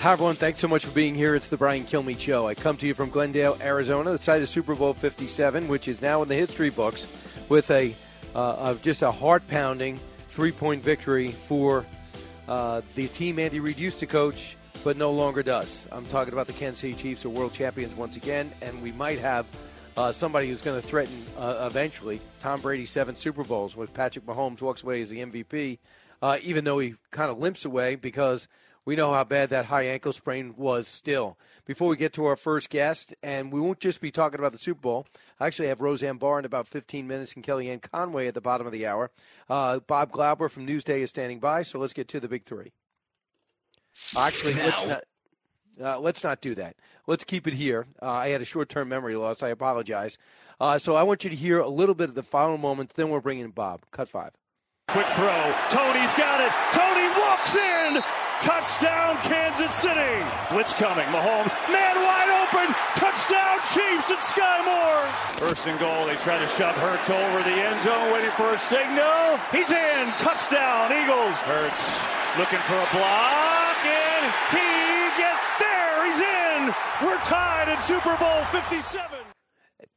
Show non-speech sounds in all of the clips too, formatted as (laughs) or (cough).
Hi, everyone. Thanks so much for being here. It's the Brian Kilmeade Show. I come to you from Glendale, Arizona, the site of Super Bowl 57, which is now in the history books with a uh, of just a heart pounding three point victory for uh, the team Andy Reid used to coach, but no longer does. I'm talking about the Kansas City Chiefs are world champions once again, and we might have uh, somebody who's going to threaten uh, eventually Tom Brady seven Super Bowls when Patrick Mahomes walks away as the MVP uh, even though he kind of limps away because we know how bad that high ankle sprain was still. Before we get to our first guest, and we won't just be talking about the Super Bowl. I actually have Roseanne Barr in about 15 minutes and Kellyanne Conway at the bottom of the hour. Uh, Bob Glauber from Newsday is standing by, so let's get to the big three. Actually, let's not. Uh, let's not do that. Let's keep it here. Uh, I had a short-term memory loss. I apologize. Uh, so I want you to hear a little bit of the final moments. Then we're bringing in Bob. Cut five. Quick throw. Tony's got it. Tony walks in. Touchdown, Kansas City. Blitz coming. Mahomes, man wide open. Touchdown, Chiefs at Sky Moore. First and goal. They try to shove Hurts over the end zone, waiting for a signal. He's in. Touchdown, Eagles. Hurts looking for a block, and he gets there. He's in. We're tied at Super Bowl 57.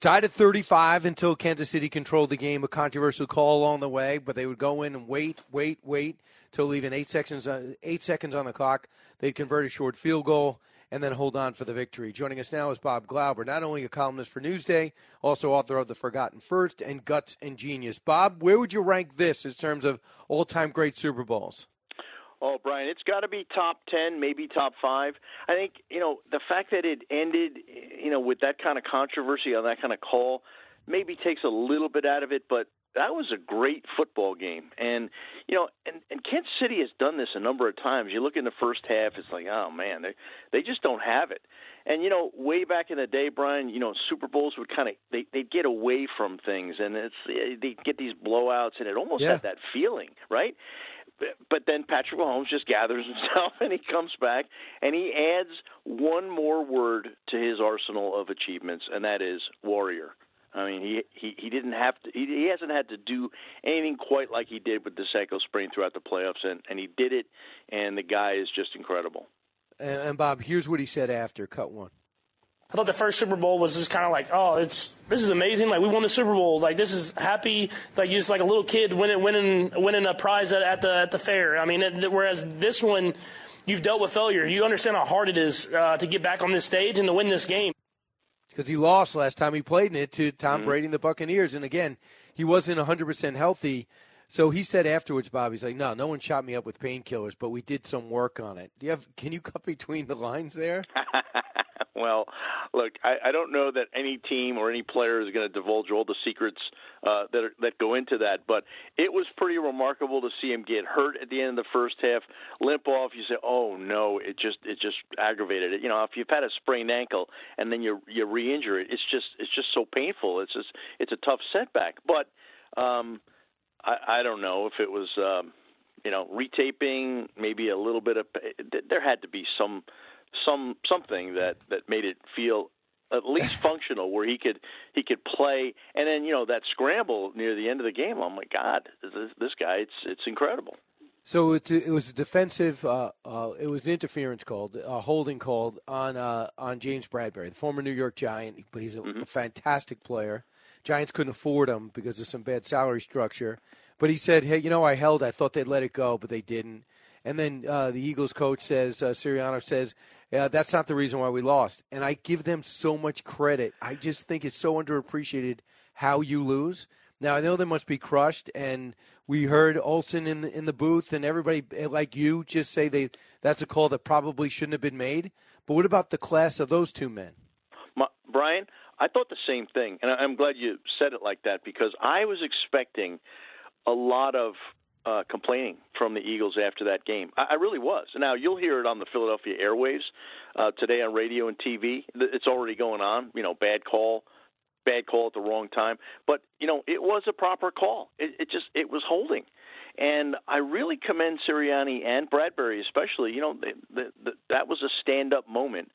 Tied at 35 until Kansas City controlled the game. A controversial call along the way, but they would go in and wait, wait, wait till leaving eight seconds, uh, eight seconds on the clock. They'd convert a short field goal and then hold on for the victory. Joining us now is Bob Glauber, not only a columnist for Newsday, also author of The Forgotten First and Guts and Genius. Bob, where would you rank this in terms of all-time great Super Bowls? Oh, Brian, it's got to be top 10, maybe top 5. I think, you know, the fact that it ended, you know, with that kind of controversy on that kind of call maybe takes a little bit out of it, but that was a great football game. And, you know, and, and Kansas City has done this a number of times. You look in the first half, it's like, oh, man, they, they just don't have it. And you know, way back in the day, Brian, you know, Super Bowls would kind of they they'd get away from things, and it's eh, they get these blowouts, and it almost Yeah. had that feeling, right? but then Patrick Mahomes just gathers (laughs) himself and he comes back and he adds one more word to his arsenal of achievements, and that is warrior. I mean, he he he didn't have to. He, he hasn't had to do anything quite like he did with the ankle sprain throughout the playoffs, and and he did it. And the guy is just incredible. And, and Bob, here's what he said after cut one. I thought the first Super Bowl was just kind of like, oh, it's this is amazing. Like we won the Super Bowl. Like this is happy. Like you just like a little kid winning winning winning a prize at, at the at the fair. I mean, it, whereas this one, you've dealt with failure. You understand how hard it is uh, to get back on this stage and to win this game. Because he lost last time he played in it to Tom mm-hmm. Brady and the Buccaneers. And again, he wasn't 100% healthy. So he said afterwards, Bob, he's like, no, no one shot me up with painkillers, but we did some work on it. Do you have? Can you cut between the lines there? (laughs) well, look, I, I don't know that any team or any player is going to divulge all the secrets uh, that are, that go into that, but it was pretty remarkable to see him get hurt at the end of the first half, limp off. You say, "Oh no!" It just it just aggravated it. You know, if you've had a sprained ankle and then you you re-injure it, it's just it's just so painful. It's just it's a tough setback. But um, I, I don't know if it was. Um, you know, retaping, maybe a little bit of. There had to be some some something that that made it feel at least (laughs) functional where he could he could play and then you know that scramble near the end of the game I'm like god this, this guy it's it's incredible So it's it was a defensive. Uh, uh, it was an interference called, a holding called on uh, on James Bradberry, the former New York Giant. He's a, a fantastic player. Giants couldn't afford him because of some bad salary structure. But he said, "Hey, you know, I held. I thought they'd let it go, but they didn't." And then uh, the Eagles coach says, uh, Sirianni says, yeah, "That's not the reason why we lost." And I give them so much credit. I just think it's so underappreciated how you lose. Now I know they must be crushed, and we heard Olsen in the in the booth, and everybody eh, like you just say they that's a call that probably shouldn't have been made. But what about the class of those two men? My, Brian, I thought the same thing, and I'm glad you said it like that because I was expecting a lot of uh, complaining from the Eagles after that game. I, I really was. Now you'll hear it on the Philadelphia airwaves uh, today on radio and TV. It's already going on. You know, bad call, bad call at the wrong time. But you know, it was a proper call. It, it just it was holding. And I really commend Sirianni and Bradberry, especially. You know, the, the, the, that was a stand-up moment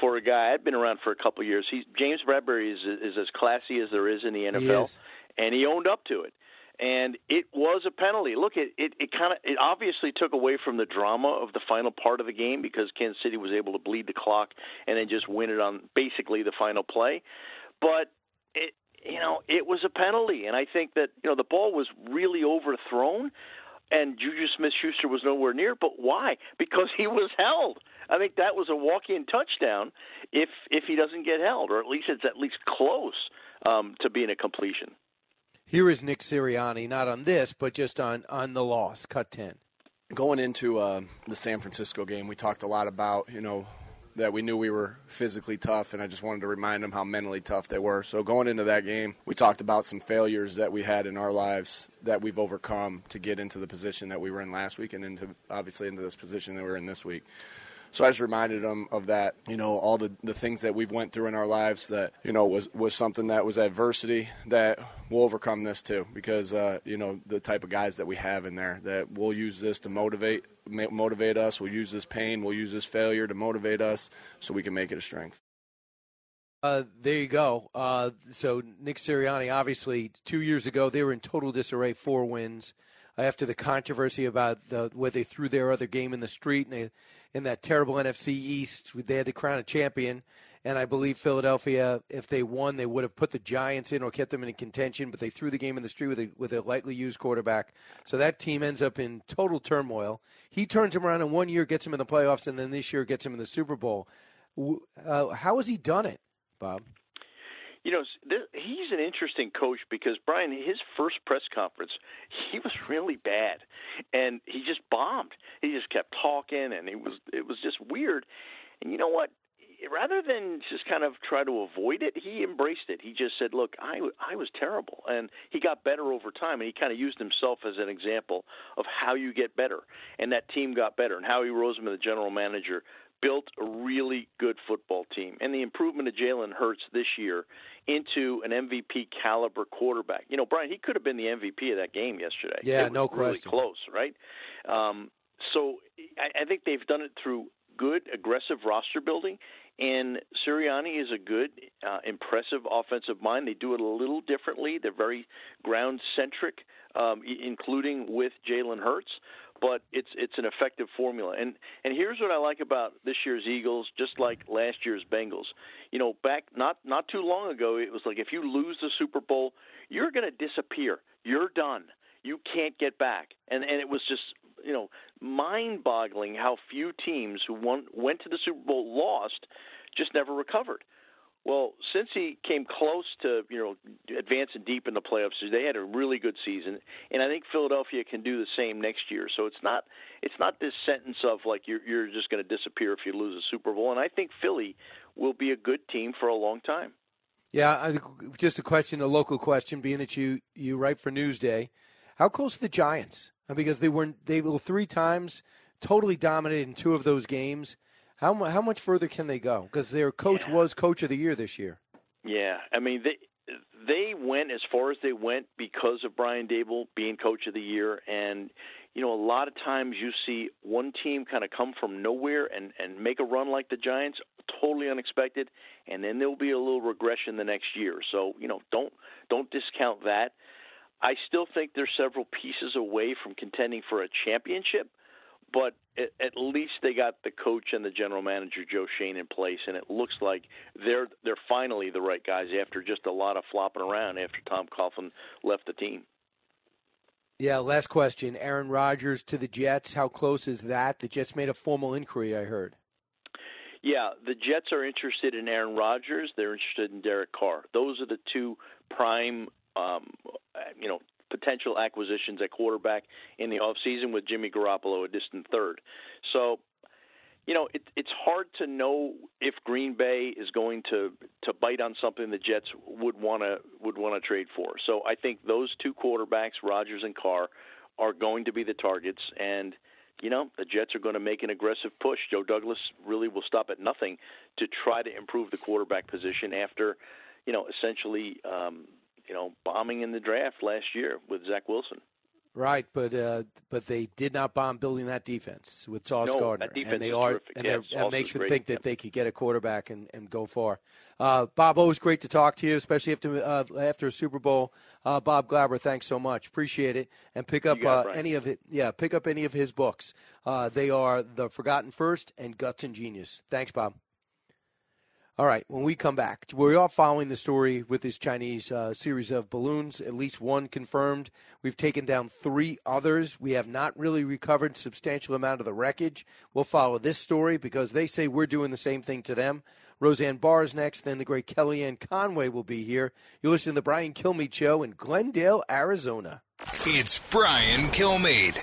for a guy. I've been around for a couple of years. He's James Bradberry is is as classy as there is in the NFL, he and he owned up to it and it was a penalty. Look, it it, it kind of it obviously took away from the drama of the final part of the game because Kansas City was able to bleed the clock and then just win it on basically the final play. But it you know it was a penalty, and I think that you know the ball was really overthrown. And Juju Smith-Schuster was nowhere near, but why? (laughs) Because he was held. I think that was a walk-in touchdown. If if he doesn't get held, or at least it's at least close um, to being a completion. Here is Nick Sirianni, not on this, but just on, on the loss, cut 10. Going into uh, the San Francisco game, we talked a lot about, you know, that we knew we were physically tough, and I just wanted to remind them how mentally tough they were. So going into that game, we talked about some failures that we had in our lives that we've overcome to get into the position that we were in last week, and into obviously into this position that we're in this week. So I just reminded them of that, you know, all the, the things that we've went through in our lives that, you know, was, was something that was adversity that we'll overcome this too because, uh, you know, the type of guys that we have in there that we'll use this to motivate, motivate us. We'll use this pain. We'll use this failure to motivate us so we can make it a strength. Uh, there you go. Uh, so Nick Sirianni, obviously, two years ago they were in total disarray, four wins after the controversy about the, where they threw their other game in the street and they in that terrible NFC East. They had to crown a champion. And I believe Philadelphia, if they won, they would have put the Giants in or kept them in contention. But they threw the game in the street with a, with a lightly used quarterback. So that team ends up in total turmoil. He turns them around in one year, gets them in the playoffs, and then this year gets them in the Super Bowl. Uh, how has he done it, Bob? You know, he's an interesting coach because Brian, his first press conference, he was really bad, and he just bombed. He just kept talking, and it was it was just weird. And you know what? Rather than just kind of try to avoid it, he embraced it. He just said, "Look, I I was terrible," and he got better over time. And he kind of used himself as an example of how you get better, and that team got better. And Howie Roseman, the general manager, built a really good football team. And the improvement of Jalen Hurts this year into an MVP caliber quarterback. You know, Brian, he could have been the MVP of that game yesterday. Yeah, no really. Close, right? Um, so I, I think they've done it through good, aggressive roster building. And Sirianni is a good, uh, impressive offensive mind. They do it a little differently. They're very ground centric, um, including with Jalen Hurts but it's it's an effective formula. And and here's what I like about this year's Eagles, just like last year's Bengals. You know, back not not too long ago, it was like if you lose the Super Bowl, you're going to disappear. You're done. You can't get back. And and it was just you know mind-boggling how few teams who won, went to the Super Bowl lost just never recovered. Well, since he came close to you know advancing deep in the playoffs, they had a really good season, and I think Philadelphia can do the same next year. So it's not it's not this sentence of like you're you're just going to disappear if you lose a Super Bowl, and I think Philly will be a good team for a long time. Yeah, I, just a question, a local question, being that you you write for Newsday, how close are the Giants? Because they were they were three times totally dominated in two of those games. How how much further can they go? Because their coach yeah. was coach of the year this year. Yeah, I mean they they went as far as they went because of Brian Daboll being coach of the year, and you know a lot of times you see one team kind of come from nowhere and and make a run like the Giants, totally unexpected, and then there'll be a little regression the next year. So you know don't don't discount that. I still think they're several pieces away from contending for a championship but at least they got the coach and the general manager Joe Schoen in place, and it looks like they're they're finally the right guys after just a lot of flopping around after Tom Coughlin left the team. Yeah, last question. Aaron Rodgers to the Jets. How close is that? The Jets made a formal inquiry, I heard. Yeah, the Jets are interested in Aaron Rodgers. They're interested in Derek Carr. Those are the two prime, um, you know, potential acquisitions at quarterback in the offseason with Jimmy Garoppolo a distant third. So, you know, it, it's hard to know if Green Bay is going to to bite on something the Jets would want to would want to trade for. So I think those two quarterbacks, Rodgers and Carr, are going to be the targets, and you know the Jets are going to make an aggressive push. Joe Douglas really will stop at nothing to try to improve the quarterback position after, you know, essentially, um, you know, bombing in the draft last year with Zach Wilson. Right, but uh, but they did not bomb building that defense with Sauce no, Gardner, that defense and they are, terrific. and yes, that makes them think that they could get a quarterback and, and go far. Uh, Bob, always great to talk to you, especially after uh, after a Super Bowl. Uh, Bob Glauber, thanks so much, appreciate it, and pick up it, uh, any of it. Yeah, pick up any of his books. Uh, they are The Forgotten First and Guts and Genius. Thanks, Bob. All right, when we come back, we are following the story with this Chinese uh, series of balloons, at least one confirmed. We've taken down three others. We have not really recovered substantial amount of the wreckage. We'll follow this story because they say we're doing the same thing to them. Roseanne Barr is next, then the great Kellyanne Conway will be here. You listen to the Brian Kilmeade Show in Glendale, Arizona. It's Brian Kilmeade.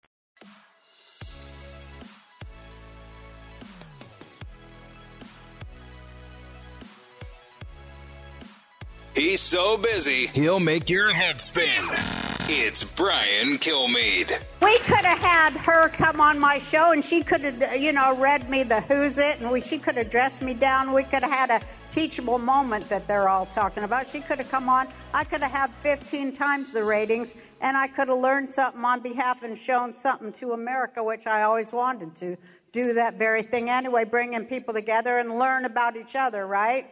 He's so busy, he'll make your head spin. It's Brian Kilmeade. We could have had her come on my show and she could have, you know, read me the who's it and we, she could have dressed me down. We could have had a teachable moment that they're all talking about. She could have come on. I could have had 15 times the ratings and I could have learned something on behalf and shown something to America, which I always wanted to do that very thing anyway, bringing people together and learn about each other, right?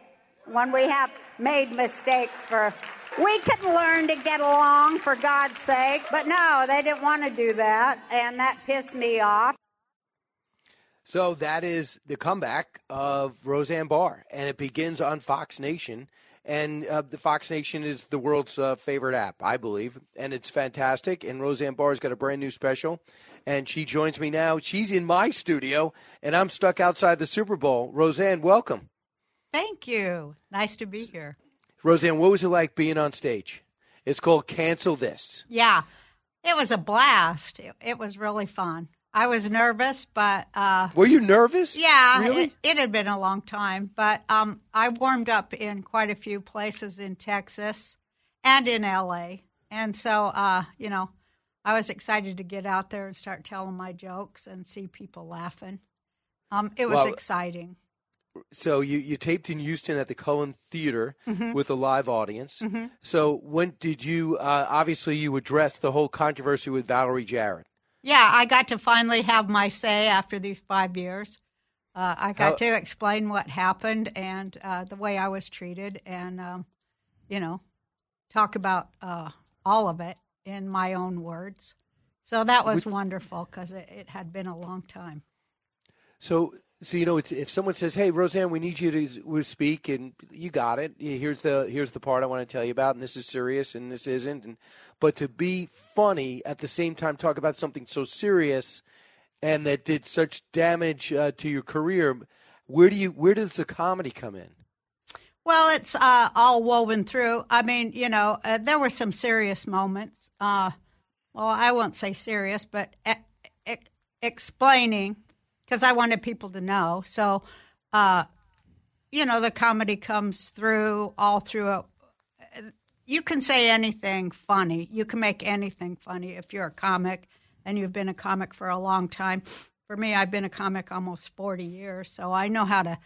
When we have made mistakes for we can learn to get along for God's sake, but no, they didn't want to do that, and that pissed me off. So that is the comeback of Roseanne Barr, and it begins on Fox Nation. And uh, the Fox Nation is the world's uh, favorite app, I believe, and it's fantastic. And Roseanne Barr's got a brand new special, and she joins me now. She's in my studio, and I'm stuck outside the Super Bowl. Roseanne, welcome. Thank you. Nice to be here. Roseanne, what was it like being on stage? It's called Cancel This. Yeah, it was a blast. It, it was really fun. I was nervous, but uh, Were you nervous? yeah, Really? it, it had been a long time. But um, I warmed up in quite a few places in Texas and in LA, and so uh, you know, I was excited to get out there and start telling my jokes and see people laughing. Um, it was Well, exciting. So you, you taped in Houston at the Cullen Theater Mhm. with a live audience. Mhm. So when did you? Uh, obviously, you addressed the whole controversy with Valerie Jarrett. Yeah, I got to finally have my say after these five years. Uh, I got How- to explain what happened and uh, the way I was treated, and um, you know, talk about uh, all of it in my own words. So that was wonderful because it, it had been a long time. So, so you know, if someone says, "Hey, Roseanne, we need you to speak," and you got it. Here's the here's the part I want to tell you about, and this is serious, and this isn't. And but to be funny at the same time, talk about something so serious, and that did such damage uh, to your career. Where do you where does the comedy come in? Well, it's uh, all woven through. I mean, you know, uh, there were some serious moments. Uh, well, I won't say serious, but e- e- explaining because I wanted people to know. So, uh, you know, the comedy comes through all through. A, you can say anything funny. You can make anything funny if you're a comic and you've been a comic for a long time. For me, I've been a comic almost 40 years, so I know how to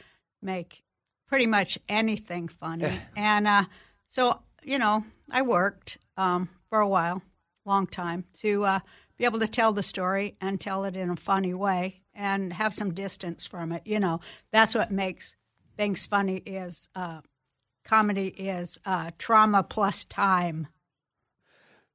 make pretty much anything funny. (laughs) and uh, so, you know, I worked um, for a while, long time, to uh, be able to tell the story and tell it in a funny way and have some distance from it. You know, that's what makes things funny is uh, comedy is uh, trauma plus time.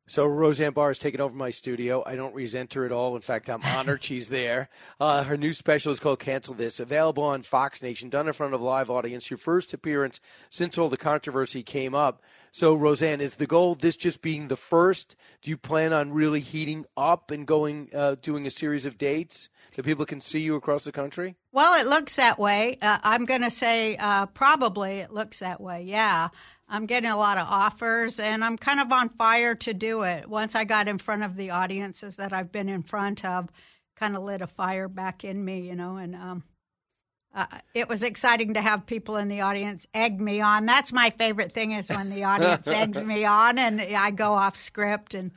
So Roseanne Barr has taken over my studio. I don't resent her at all. In fact, I'm honored she's there. Uh, her new special is called "Cancel This," available on Fox Nation, done in front of a live audience. Your first appearance since all the controversy came up. So, Roseanne, is the goal this just being the first? Do you plan on really heating up and going, uh, doing a series of dates that people can see you across the country? Well, it looks that way. Uh, I'm going to say uh, probably it looks that way. Yeah. I'm getting a lot of offers and I'm kind of on fire to do it. Once I got in front of the audiences that I've been in front of, kind of lit a fire back in me, you know, and um, uh, it was exciting to have people in the audience egg me on. That's my favorite thing is when the audience (laughs) eggs me on and I go off script. And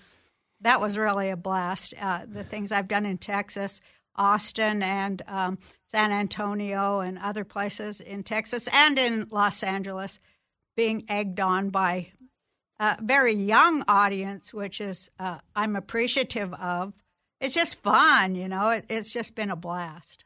that was really a blast. Uh, the things I've done in Texas, Austin, and um, San Antonio, and other places in Texas and in Los Angeles being egged on by a very young audience, which is uh, I'm appreciative of. It's just fun, you know. It, it's just been a blast.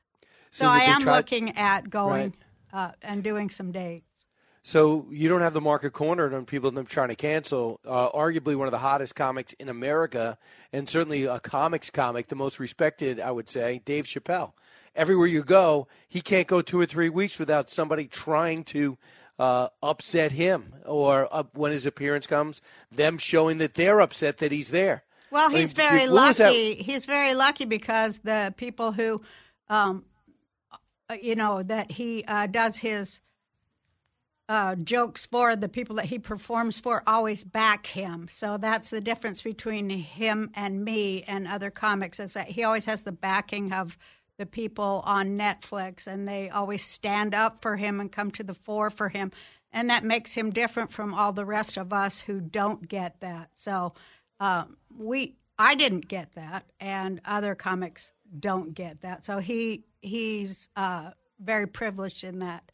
So, so I am try- looking at going right. uh, and doing some dates. So you don't have the market cornered on people them trying to cancel. Uh, arguably one of the hottest comics in America, and certainly a comics comic, the most respected, I would say, Dave Chappelle. Everywhere you go, he can't go two or three weeks without somebody trying to uh, upset him, or uh, when his appearance comes, them showing that they're upset that he's there. Well, he's I mean, very lucky. He's very lucky because the people who, um, uh, you know, that he uh, does his uh, jokes for, the people that he performs for, always back him. So that's the difference between him and me and other comics is that he always has the backing of the people on Netflix, and they always stand up for him and come to the fore for him. And that makes him different from all the rest of us who don't get that. So um, we, I didn't get that, and other comics don't get that. So he he's uh, very privileged in that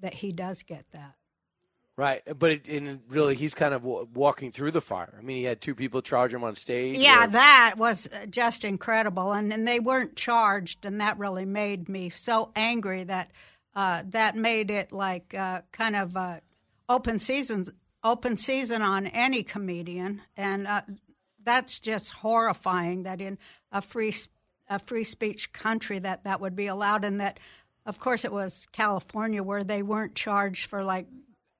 that he does get that. Right, but it, and really, he's kind of walking through the fire. I mean, he had two people charge him on stage. Yeah, or... that was just incredible, and and they weren't charged, and that really made me so angry that uh, that made it like uh, kind of uh, open seasons, open season on any comedian, and uh, that's just horrifying. That in a free a free speech country that that would be allowed, and that, of course, it was California where they weren't charged for like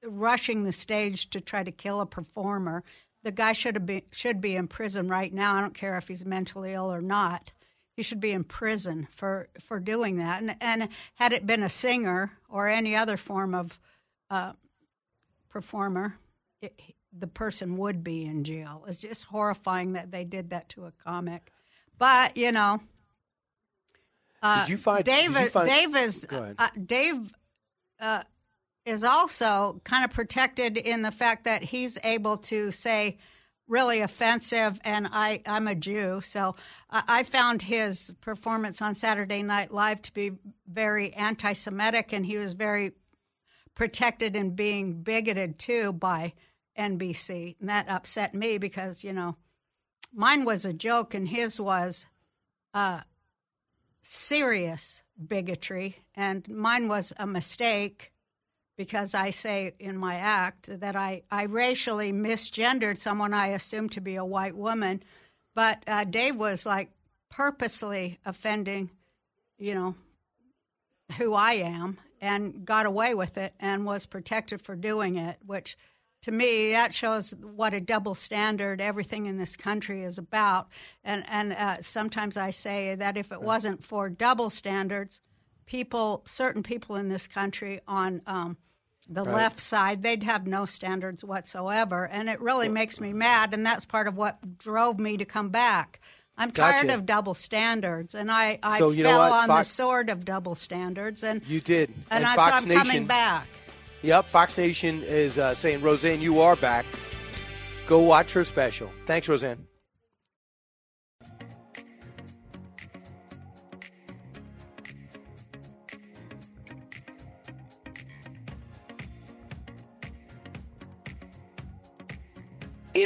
rushing the stage to try to kill a performer. The guy should have been should be in prison right now. I don't care if he's mentally ill or not. He should be in prison for, for doing that. And, and had it been a singer or any other form of uh, performer, it, the person would be in jail. It's just horrifying that they did that to a comic. But you know, uh, did you find Dave? Dave is uh, Dave uh, is also kind of protected in the fact that he's able to say really offensive and I, I'm a Jew. So I found his performance on Saturday Night Live to be very anti Semitic and he was very protected in being bigoted too by NBC. And that upset me because, you know, mine was a joke and his was uh, serious bigotry and mine was a mistake because I say in my act that I, I racially misgendered someone I assumed to be a white woman. But uh, Dave was like purposely offending, you know, who I am and got away with it and was protected for doing it, which to me that shows what a double standard everything in this country is about. And, and uh, sometimes I say that if it wasn't for double standards, people, certain people in this country on um, the right. left side, they'd have no standards whatsoever. And it really makes me mad. And that's part of what drove me to come back. I'm tired gotcha. of double standards, and I, I so, fell on Fox, the sword of double standards, and you did, and, and Fox I'm Nation, coming back. Yep, Fox Nation is uh, saying, Roseanne, you are back. Go watch her special. Thanks, Roseanne.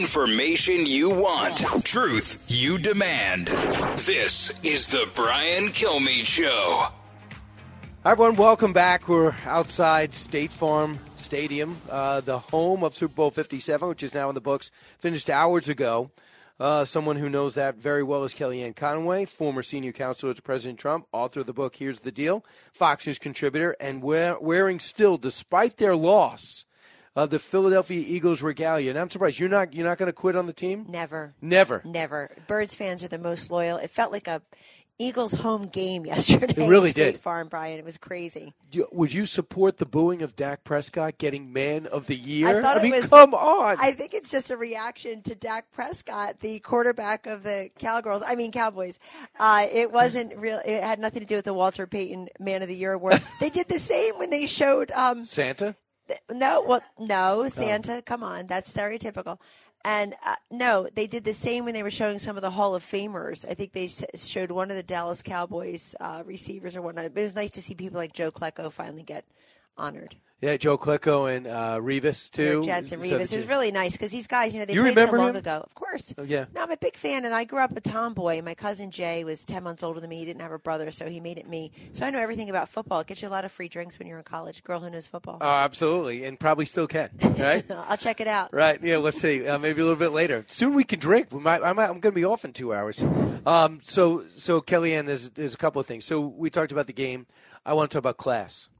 Information you want, truth you demand. This is the Brian Kilmeade Show. Hi, everyone. Welcome back. We're outside State Farm Stadium, uh, the home of Super Bowl 57, which is now in the books, finished hours ago. Uh, someone who knows that very well is Kellyanne Conway, former senior counselor to President Trump, author of the book Here's the Deal, Fox News contributor, and wear, wearing still, despite their loss, uh, the Philadelphia Eagles regalia. And I'm surprised you're not you're not going to quit on the team. Never. Never. Never. Birds fans are the most loyal. It felt like a Eagles home game (laughs) yesterday. It really State did. Farm, Brian. It was crazy. Would you support the booing of Dak Prescott getting Man of the Year? I thought it mean, was. come on. I think it's just a reaction to Dak Prescott, the quarterback of the Cowgirls. I mean Cowboys. Uh, it wasn't real. It had nothing to do with the Walter Payton Man of the Year award. (laughs) they did the same when they showed. Um, Santa. No, well, no, Santa. Come on, that's stereotypical. And uh, no, they did the same when they were showing some of the Hall of Famers. I think they s- showed one of the Dallas Cowboys uh, receivers or whatnot. But it was nice to see people like Joe Klecko finally get honored. Yeah, Joe Klecko and uh, Revis too. Jets and Revis. the- It was really nice because these guys, you know, they You played so long him? ago. Of course. Oh, yeah. No, I'm a big fan, and I grew up a tomboy. My cousin Jay was 10 months older than me. He didn't have a brother, so he made it me. So I know everything about football. It gets you a lot of free drinks when you're in college. Girl who knows football. Oh, absolutely, and probably still can. (laughs) Right. I'll check it out. Right. Yeah. Let's see. Uh, maybe a little bit later. Soon we can drink. We might. I might, I'm going to be off in two hours. Um, so, so Kellyanne, there's, there's a couple of things. So we talked about the game. I want to talk about class.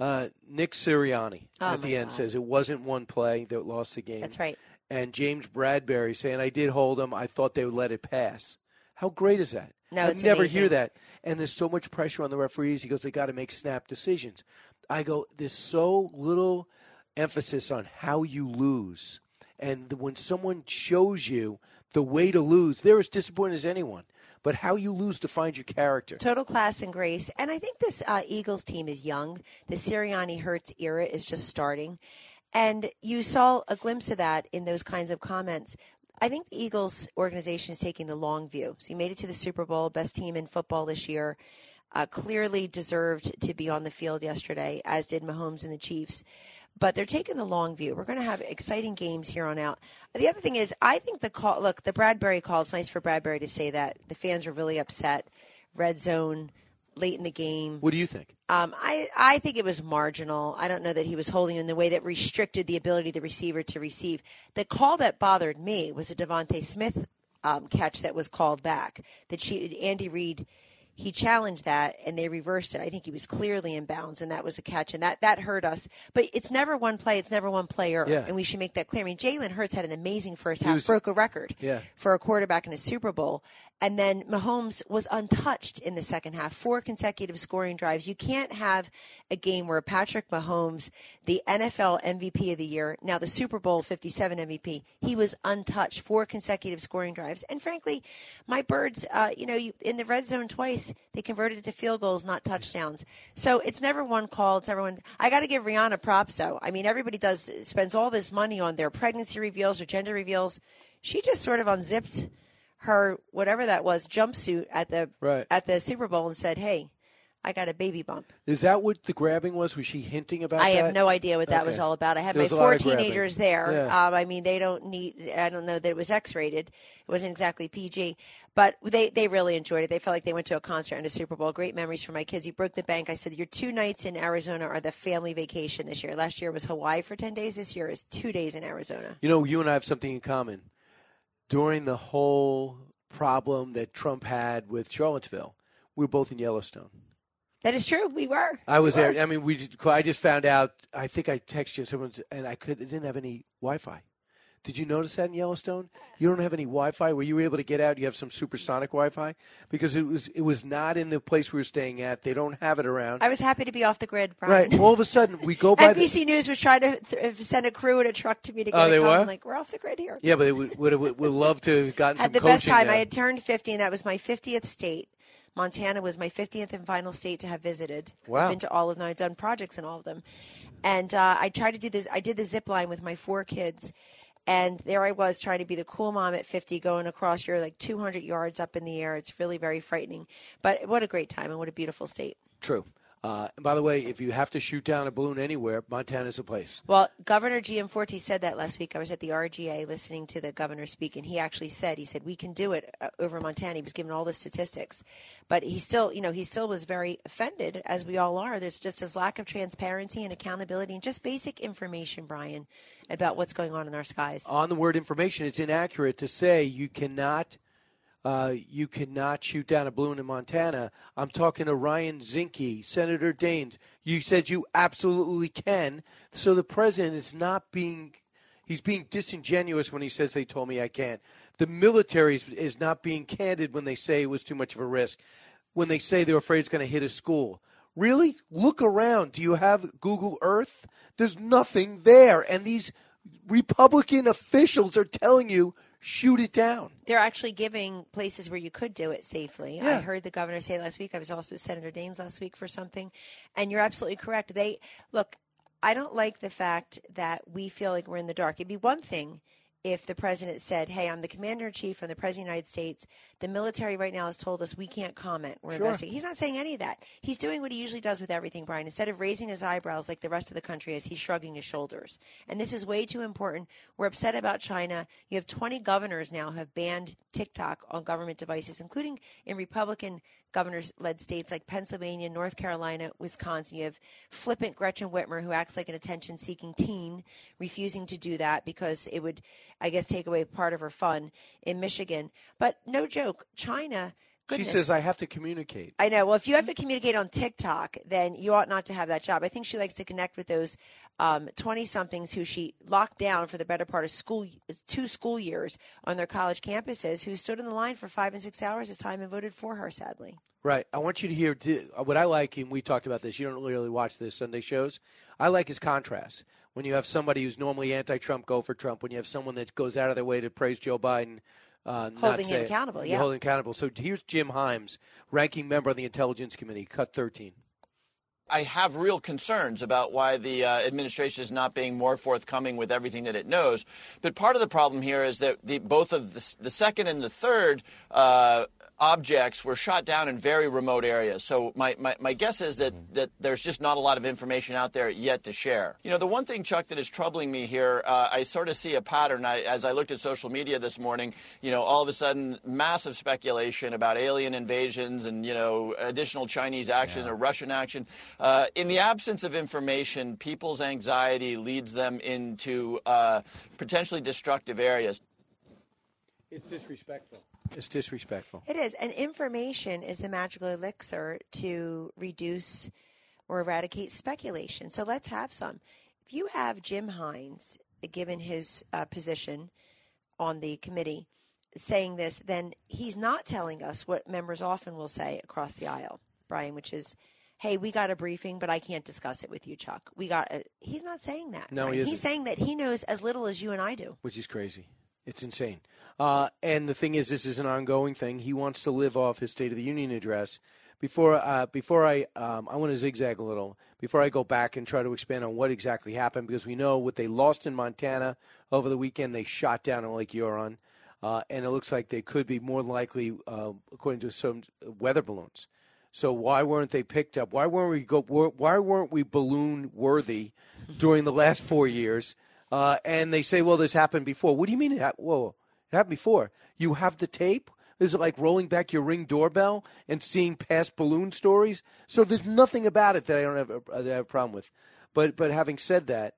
Uh, Nick Sirianni Oh, at the end God. says it wasn't one play that lost the game. That's right. And James Bradberry saying, "I did hold him. I thought they would let it pass." How great is that? No, I never amazing. hear that. And there's so much pressure on the referees. He goes, "They got to make snap decisions." I go, "There's so little emphasis on how you lose." And when someone shows you the way to lose, they're as disappointed as anyone. But how you lose defines your character. Total class and grace. And I think this uh, Eagles team is young. The Sirianni Hurts era is just starting. And you saw a glimpse of that in those kinds of comments. I think the Eagles organization is taking the long view. So you made it to the Super Bowl, best team in football this year. Uh, clearly deserved to be on the field yesterday, as did Mahomes and the Chiefs. But they're taking the long view. We're going to have exciting games here on out. The other thing is, I think the call. Look, the Bradberry call. It's nice for Bradberry to say that. The fans were really upset. Red zone late in the game. What do you think? Um, I, I think it was marginal. I don't know that he was holding in the way that restricted the ability of the receiver to receive. The call that bothered me was a DeVonta Smith um, catch that was called back. That she, Andy Reid, he challenged that and they reversed it. I think he was clearly in bounds and that was a catch and that, that hurt us. But it's never one play. It's never one player. Yeah. And we should make that clear. I mean, Jalen Hurts had an amazing first half, was- broke a record Yeah. for a quarterback in a Super Bowl. And then Mahomes was untouched in the second half, four consecutive scoring drives. You can't have a game where Patrick Mahomes, the NFL MVP of the year, now the Super Bowl 57 MVP, he was untouched, four consecutive scoring drives. And frankly, my birds, uh, you know, you, in the red zone twice, they converted it to field goals, not touchdowns. So it's never one call. It's everyone. I got to give Rihanna props, though. I mean, everybody does spends all this money on their pregnancy reveals or gender reveals. She just sort of unzipped her whatever that was jumpsuit at the Right. at the Super Bowl and said, "Hey, I got a baby bump." Is that what the grabbing was? Was she hinting about I that? have no idea what that was all about. I had my was a lot four teenagers there. Yeah. Um, I mean, they don't need. I don't know that it was X-rated. It wasn't exactly PG, but they they really enjoyed it. They felt like they went to a concert and a Super Bowl. Great memories for my kids. You broke the bank. I said your two nights in Arizona are the family vacation this year. Last year was Hawaii for ten days. This year is two days in Arizona. You know, you and I have something in common. During the whole problem that Trump had with Charlottesville, we were both in Yellowstone. That is true. We were. I was We were. there. I mean, we. Just, I just found out. I think I texted you. Someone's and I could didn't have any Wi-Fi. Did you notice that in Yellowstone? You don't have any Wi-Fi. Were you able to get out? You have some supersonic Wi-Fi because it was it was not in the place we were staying at. They don't have it around. I was happy to be off the grid, Brian. Right. All of a sudden, we go by the. (laughs) NBC News was trying to th- uh, send a crew and a truck to me to get Oh, they were? I'm like, we're off the grid here. Yeah, but it would would would, would love to have gotten some Had the best time. there. I had turned 50, and that was my 50th state. Montana was my 50th and final state to have visited. Wow. I've been to all of them. I've done projects in all of them. And uh, I tried to do this. I did the zip line with my four kids. And there I was trying to be the cool mom at 50, going across your like 200 yards up in the air. It's really very frightening. But what a great time and what a beautiful state. True. Uh, and by the way, if you have to shoot down a balloon anywhere, Montana's the place. Well, Governor Gianforte said that last week. I was at the RGA listening to the governor speak, and he actually said, he said, we can do it uh, over Montana. He was given all the statistics. But he still, you know, he still was very offended, as we all are. There's just this lack of transparency and accountability and just basic information, Brian, about what's going on in our skies. On the word information, it's inaccurate to say you cannot uh, you cannot shoot down a balloon in Montana. I'm talking to Ryan Zinke, Senator Daines. You said you absolutely can. So the president is not being, he's being disingenuous when he says they told me I can't. The military is, is not being candid when they say it was too much of a risk, when they say they're afraid it's going to hit a school. Really? Look around. Do you have Google Earth? There's nothing there. And these Republican officials are telling you shoot it down. They're actually giving places where you could do it safely. Yeah. I heard the governor say last week. I was also with Senator Daines last week for something, and you're absolutely correct. They look. I don't like the fact that we feel like we're in the dark. It'd be one thing if the president said, "Hey, I'm the commander in chief. I'm the president of the United States. The military right now has told us we can't comment. We're Sure. investigating." He's not saying any of that. He's doing what he usually does with everything, Brian. Instead of raising his eyebrows like the rest of the country is, he's shrugging his shoulders. And this is way too important. We're upset about China. You have 20 governors now have banned TikTok on government devices, including in Republican governors led states like Pennsylvania, North Carolina, Wisconsin. You have flippant Gretchen Whitmer, who acts like an attention seeking teen, refusing to do that because it would, I guess, take away part of her fun in Michigan. But no joke, China. Goodness. She says I have to communicate. I know. Well, if you have to communicate on TikTok, then you ought not to have that job. I think she likes to connect with those um, twenty somethings who she locked down for the better part of school, two school years on their college campuses, who stood in the line for five and six hours this time and voted for her. Sadly, Right. I want you to hear what I like, and we talked about this. You don't really watch the Sunday shows. I like his contrast. When you have somebody who's normally anti-Trump go for Trump, when you have someone that goes out of their way to praise Joe Biden, uh, not Holding him say accountable, Yeah, yeah. holding accountable. So here's Jim Himes, ranking member of the Intelligence Committee, cut 13. I have real concerns about why the uh, administration is not being more forthcoming with everything that it knows. But part of the problem here is that the, both of the, the second and the third uh, objects were shot down in very remote areas. So my, my, my guess is that, that there's just not a lot of information out there yet to share. You know, the one thing, Chuck, that is troubling me here, uh, I sort of see a pattern. I, as I looked at social media this morning, you know, all of a sudden, massive speculation about alien invasions and, you know, additional Chinese action or Russian action. Uh, in the absence of information, people's anxiety leads them into uh, potentially destructive areas. It's disrespectful. It's disrespectful. it is. And information is the magical elixir to reduce or eradicate speculation. So let's have some. If you have Jim Himes, given his uh, position on the committee, saying this, then he's not telling us what members often will say across the aisle, Brian, which is, "Hey, we got a briefing, but I can't discuss it with you, Chuck. We got." A, he's not saying that. No, he He's saying that he knows as little as you and I do. which is crazy. It's insane. Uh, and the thing is, this is an ongoing thing. He wants to live off his State of the Union address. Before, uh, before I, um, I want to zigzag a little. Before I go back and try to expand on what exactly happened, because we know what they lost in Montana over the weekend. They shot down in Lake Huron, uh, and it looks like they could be more likely, uh, according to some weather balloons. So why weren't they picked up? Why weren't we go? Why weren't we balloon worthy during the last four years? Uh, and they say, well, this happened before. What do you mean? It hap- Whoa, happened before. You have the tape. Is it like rolling back your ring doorbell and seeing past balloon stories? So there's nothing about it that I don't have a, that I have a problem with. But but having said that,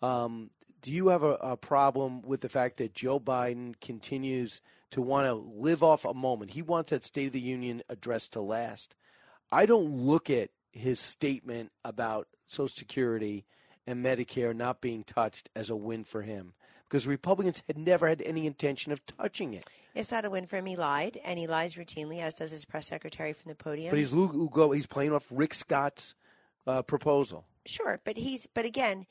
um, do you have a, a problem with the fact that Joe Biden continues to want to live off a moment? He wants that State of the Union address to last. I don't look at his statement about Social Security and Medicare not being touched as a win for him because Republicans had never had any intention of touching it. It's not a win for him. He lied, and he lies routinely, as does his press secretary from the podium. But he's Lu- Lu- he's playing off Rick Scott's uh, proposal. Sure, but he's but again,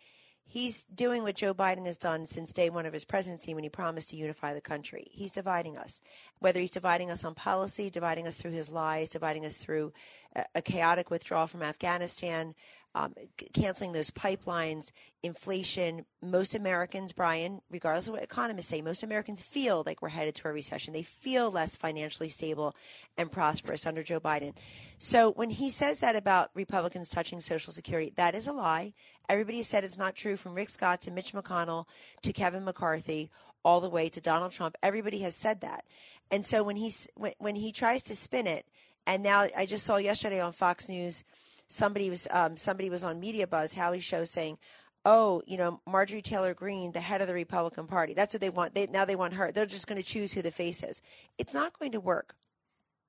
he's doing what Joe Biden has done since day one of his presidency when he promised to unify the country. He's dividing us. Whether he's dividing us on policy, dividing us through his lies, dividing us through a, a chaotic withdrawal from Afghanistan, um, canceling those pipelines, inflation. Most Americans, Brian, regardless of what economists say, most Americans feel like we're headed to a recession. They feel less financially stable and prosperous under Joe Biden. So when he says that about Republicans touching Social Security, that is a lie. Everybody said it's not true from Rick Scott to Mitch McConnell to Kevin McCarthy all the way to Donald Trump. Everybody has said that. And so when he's when, when he tries to spin it, and now I just saw yesterday on Fox News, somebody was um, somebody was on Media Buzz, Howie show, saying, "Oh, you know, Marjorie Taylor Greene, the head of the Republican Party. That's what they want. They, now they want her. They're just going to choose who the face is. It's not going to work."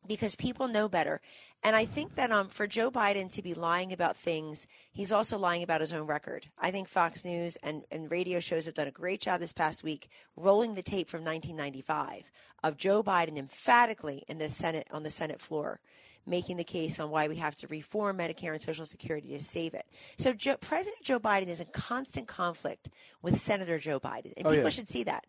because people know better. And I think that um, for Joe Biden to be lying about things, he's also lying about his own record. I think Fox News and, and radio shows have done a great job this past week rolling the tape from 1995 of Joe Biden emphatically in the Senate on the Senate floor. Making the case on why we have to reform Medicare and Social Security to save it. So, Joe, President Joe Biden is in constant conflict with Senator Joe Biden, and Oh, people yeah. should see that.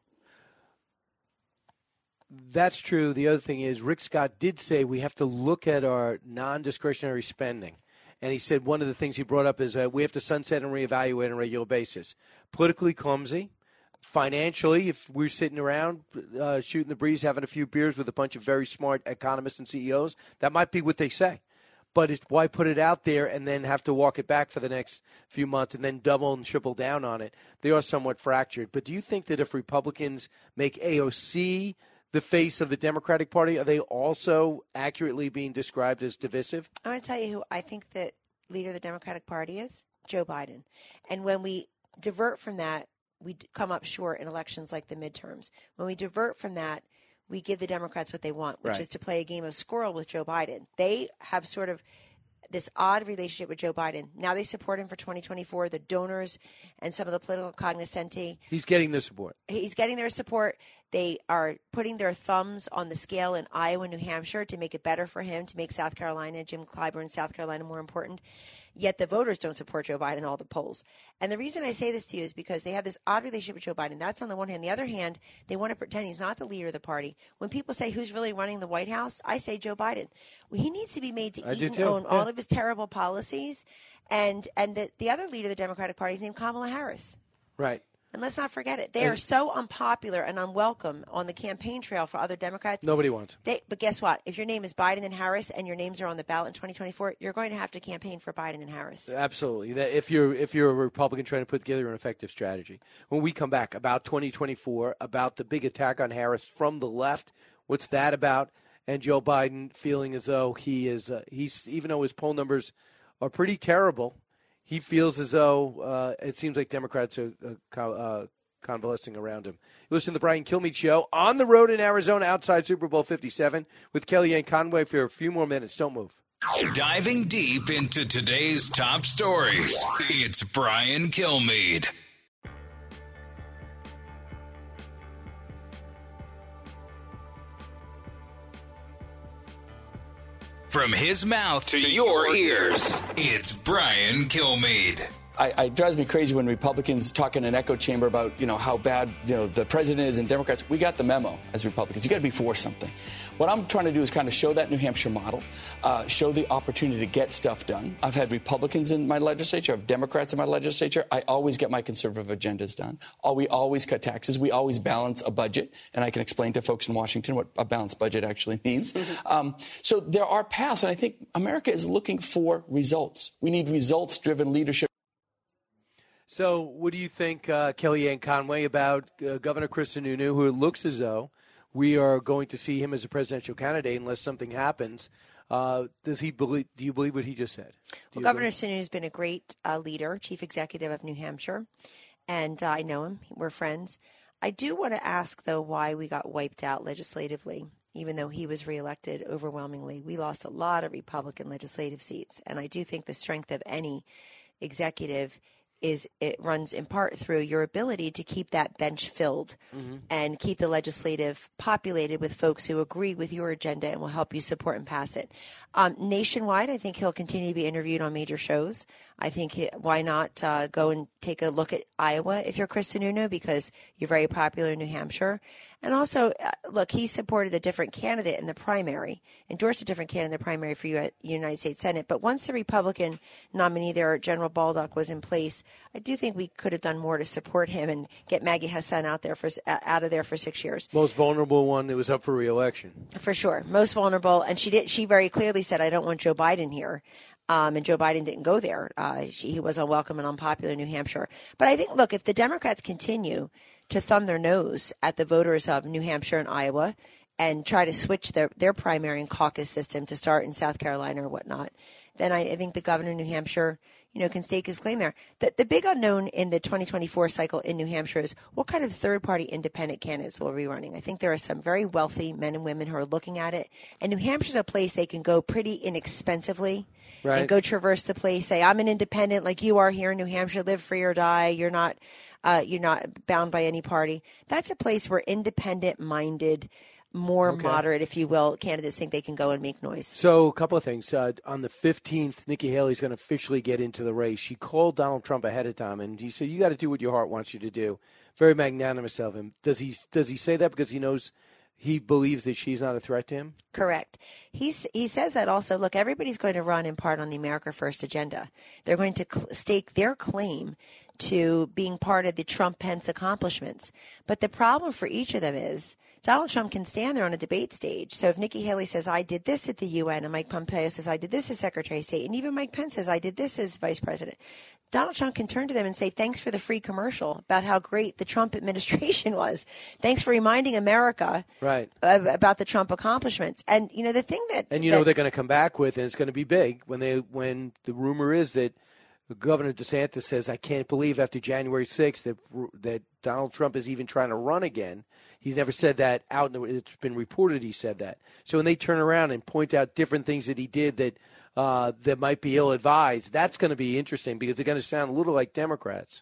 That's true. The other thing is, Rick Scott did say we have to look at our non discretionary spending. And he said one of the things he brought up is uh, we have to sunset and reevaluate on a regular basis. Politically clumsy, financially, if we're sitting around uh, shooting the breeze, having a few beers with a bunch of very smart economists and CEOs, that might be what they say. But it's why put it out there and then have to walk it back for the next few months and then double and triple down on it? They are somewhat fractured. But do you think that if Republicans make AOC the face of the Democratic Party, are they also accurately being described as divisive? I'm going to tell you who I think that leader of the Democratic Party is Joe Biden. And when we divert from that, we come up short in elections like the midterms. When we divert from that, we give the Democrats what they want, which Right. is to play a game of squirrel with Joe Biden. They have sort of this odd relationship with Joe Biden. Now they support him for 2024. The donors and some of the political cognoscenti He's getting the support. he's getting their support. They are putting their thumbs on the scale in Iowa, New Hampshire to make it better for him, to make South Carolina, Jim Clyburn, South Carolina more important. Yet the voters don't support Joe Biden in all the polls. And the reason I say this to you is because they have this odd relationship with Joe Biden. That's on the one hand. The other hand, they want to pretend he's not the leader of the party. When people say who's really running the White House, I say Joe Biden. Well, he needs to be made to I eat and own Yeah. all of his terrible policies. And and the, the other leader of the Democratic Party is named Kamala Harris. Right. And let's not forget it. They are so unpopular and unwelcome on the campaign trail for other Democrats. Nobody wants. They, but guess what? If your name is Biden and Harris and your names are on the ballot in 2024, you're going to have to campaign for Biden and Harris. Absolutely. That if you're if you're a Republican trying to put together an effective strategy. When we come back about 2024, about the big attack on Harris from the left, what's that about? And Joe Biden feeling as though he is uh, he's even though his poll numbers are pretty terrible, he feels as though uh, it seems like Democrats are uh, uh, convalescing around him. You listen to the Brian Kilmeade Show on the road in Arizona outside Super Bowl 57 with Kellyanne Conway for a few more minutes. Don't move. Diving deep into today's top stories, it's Brian Kilmeade. From his mouth to your ears, it's Brian Kilmeade. I, it drives me crazy when Republicans talk in an echo chamber about you know how bad you know the president is and Democrats. We got the memo as Republicans. You got to be for something. What I'm trying to do is kind of show that New Hampshire model, uh, show the opportunity to get stuff done. I've had Republicans in my legislature, I have Democrats in my legislature. I always get my conservative agendas done. We always cut taxes. We always balance a budget, and I can explain to folks in Washington what a balanced budget actually (laughs) means. Um, so there are paths, and I think America is looking for results. We need results-driven leadership. So, what do you think, uh, Kellyanne Conway, about uh, Governor Chris Sununu, who it looks as though we are going to see him as a presidential candidate unless something happens? Uh, does he believe? Do you believe what he just said? Do Well, Governor Sununu has been a great uh, leader, chief executive of New Hampshire, and uh, I know him. We're friends. I do want to ask, though, why we got wiped out legislatively, even though he was reelected overwhelmingly. We lost a lot of Republican legislative seats, and I do think the strength of any executive is it runs in part through your ability to keep that bench filled and keep the legislative populated with folks who agree with your agenda and will help you support and pass it. Um, nationwide, I think he'll continue to be interviewed on major shows. I think he, why not uh, go and take a look at Iowa if you're Chris Sununu because you're very popular in New Hampshire. And also, uh, look, he supported a different candidate in the primary, endorsed a different candidate in the primary for U- United States Senate. But once the Republican nominee there, General Bolduc, was in place, I do think we could have done more to support him and get Maggie Hassan out there for uh, out of there for six years. Most vulnerable one that was up for reelection. For sure, most vulnerable, and she did. She very clearly said, "I don't want Joe Biden here." Um, and Joe Biden didn't go there. Uh, he was unwelcome and unpopular in New Hampshire. But I think, look, if the Democrats continue to thumb their nose at the voters of New Hampshire and Iowa and try to switch their, their primary and caucus system to start in South Carolina or whatnot, then I, I think the governor of New Hampshire, you know, can stake his claim there. The, the big unknown in the 2024 cycle in New Hampshire is what kind of third party independent candidates will be running. I think there are some very wealthy men and women who are looking at it. And New Hampshire's a place they can go pretty inexpensively Right. and go traverse the place. Say, I'm an independent like you are here in New Hampshire. Live free or die. You're not, uh, you're not bound by any party. That's a place where independent minded, more Okay. moderate, if you will, candidates think they can go and make noise. So, a couple of things. Uh, on the 15th, Nikki Haley's going to officially get into the race. She called Donald Trump ahead of time, and he said, "You got to do what your heart wants you to do." Very magnanimous of him. Does he? Does he say that because he knows he believes that she's not a threat to him? Correct. He's, he says that also. Look, everybody's going to run in part on the America First agenda. They're going to cl- stake their claim to being part of the Trump Pence accomplishments. But the problem for each of them is Donald Trump can stand there on a debate stage. So if Nikki Haley says, I did this at the UN, and Mike Pompeo says, I did this as Secretary of State, and even Mike Pence says, I did this as Vice President, Donald Trump can turn to them and say, Thanks for the free commercial about how great the Trump (laughs) administration was. Thanks for reminding America Right. about the Trump accomplishments. And, you know, the thing that. And you know that- what they're going to come back with, and it's going to be big when they when the rumor is that Governor DeSantis says, "I can't believe after January 6th that that Donald Trump is even trying to run again." He's never said that out. It's been reported he said that. So when they turn around and point out different things that he did that uh, that might be ill advised, that's going to be interesting because they're going to sound a little like Democrats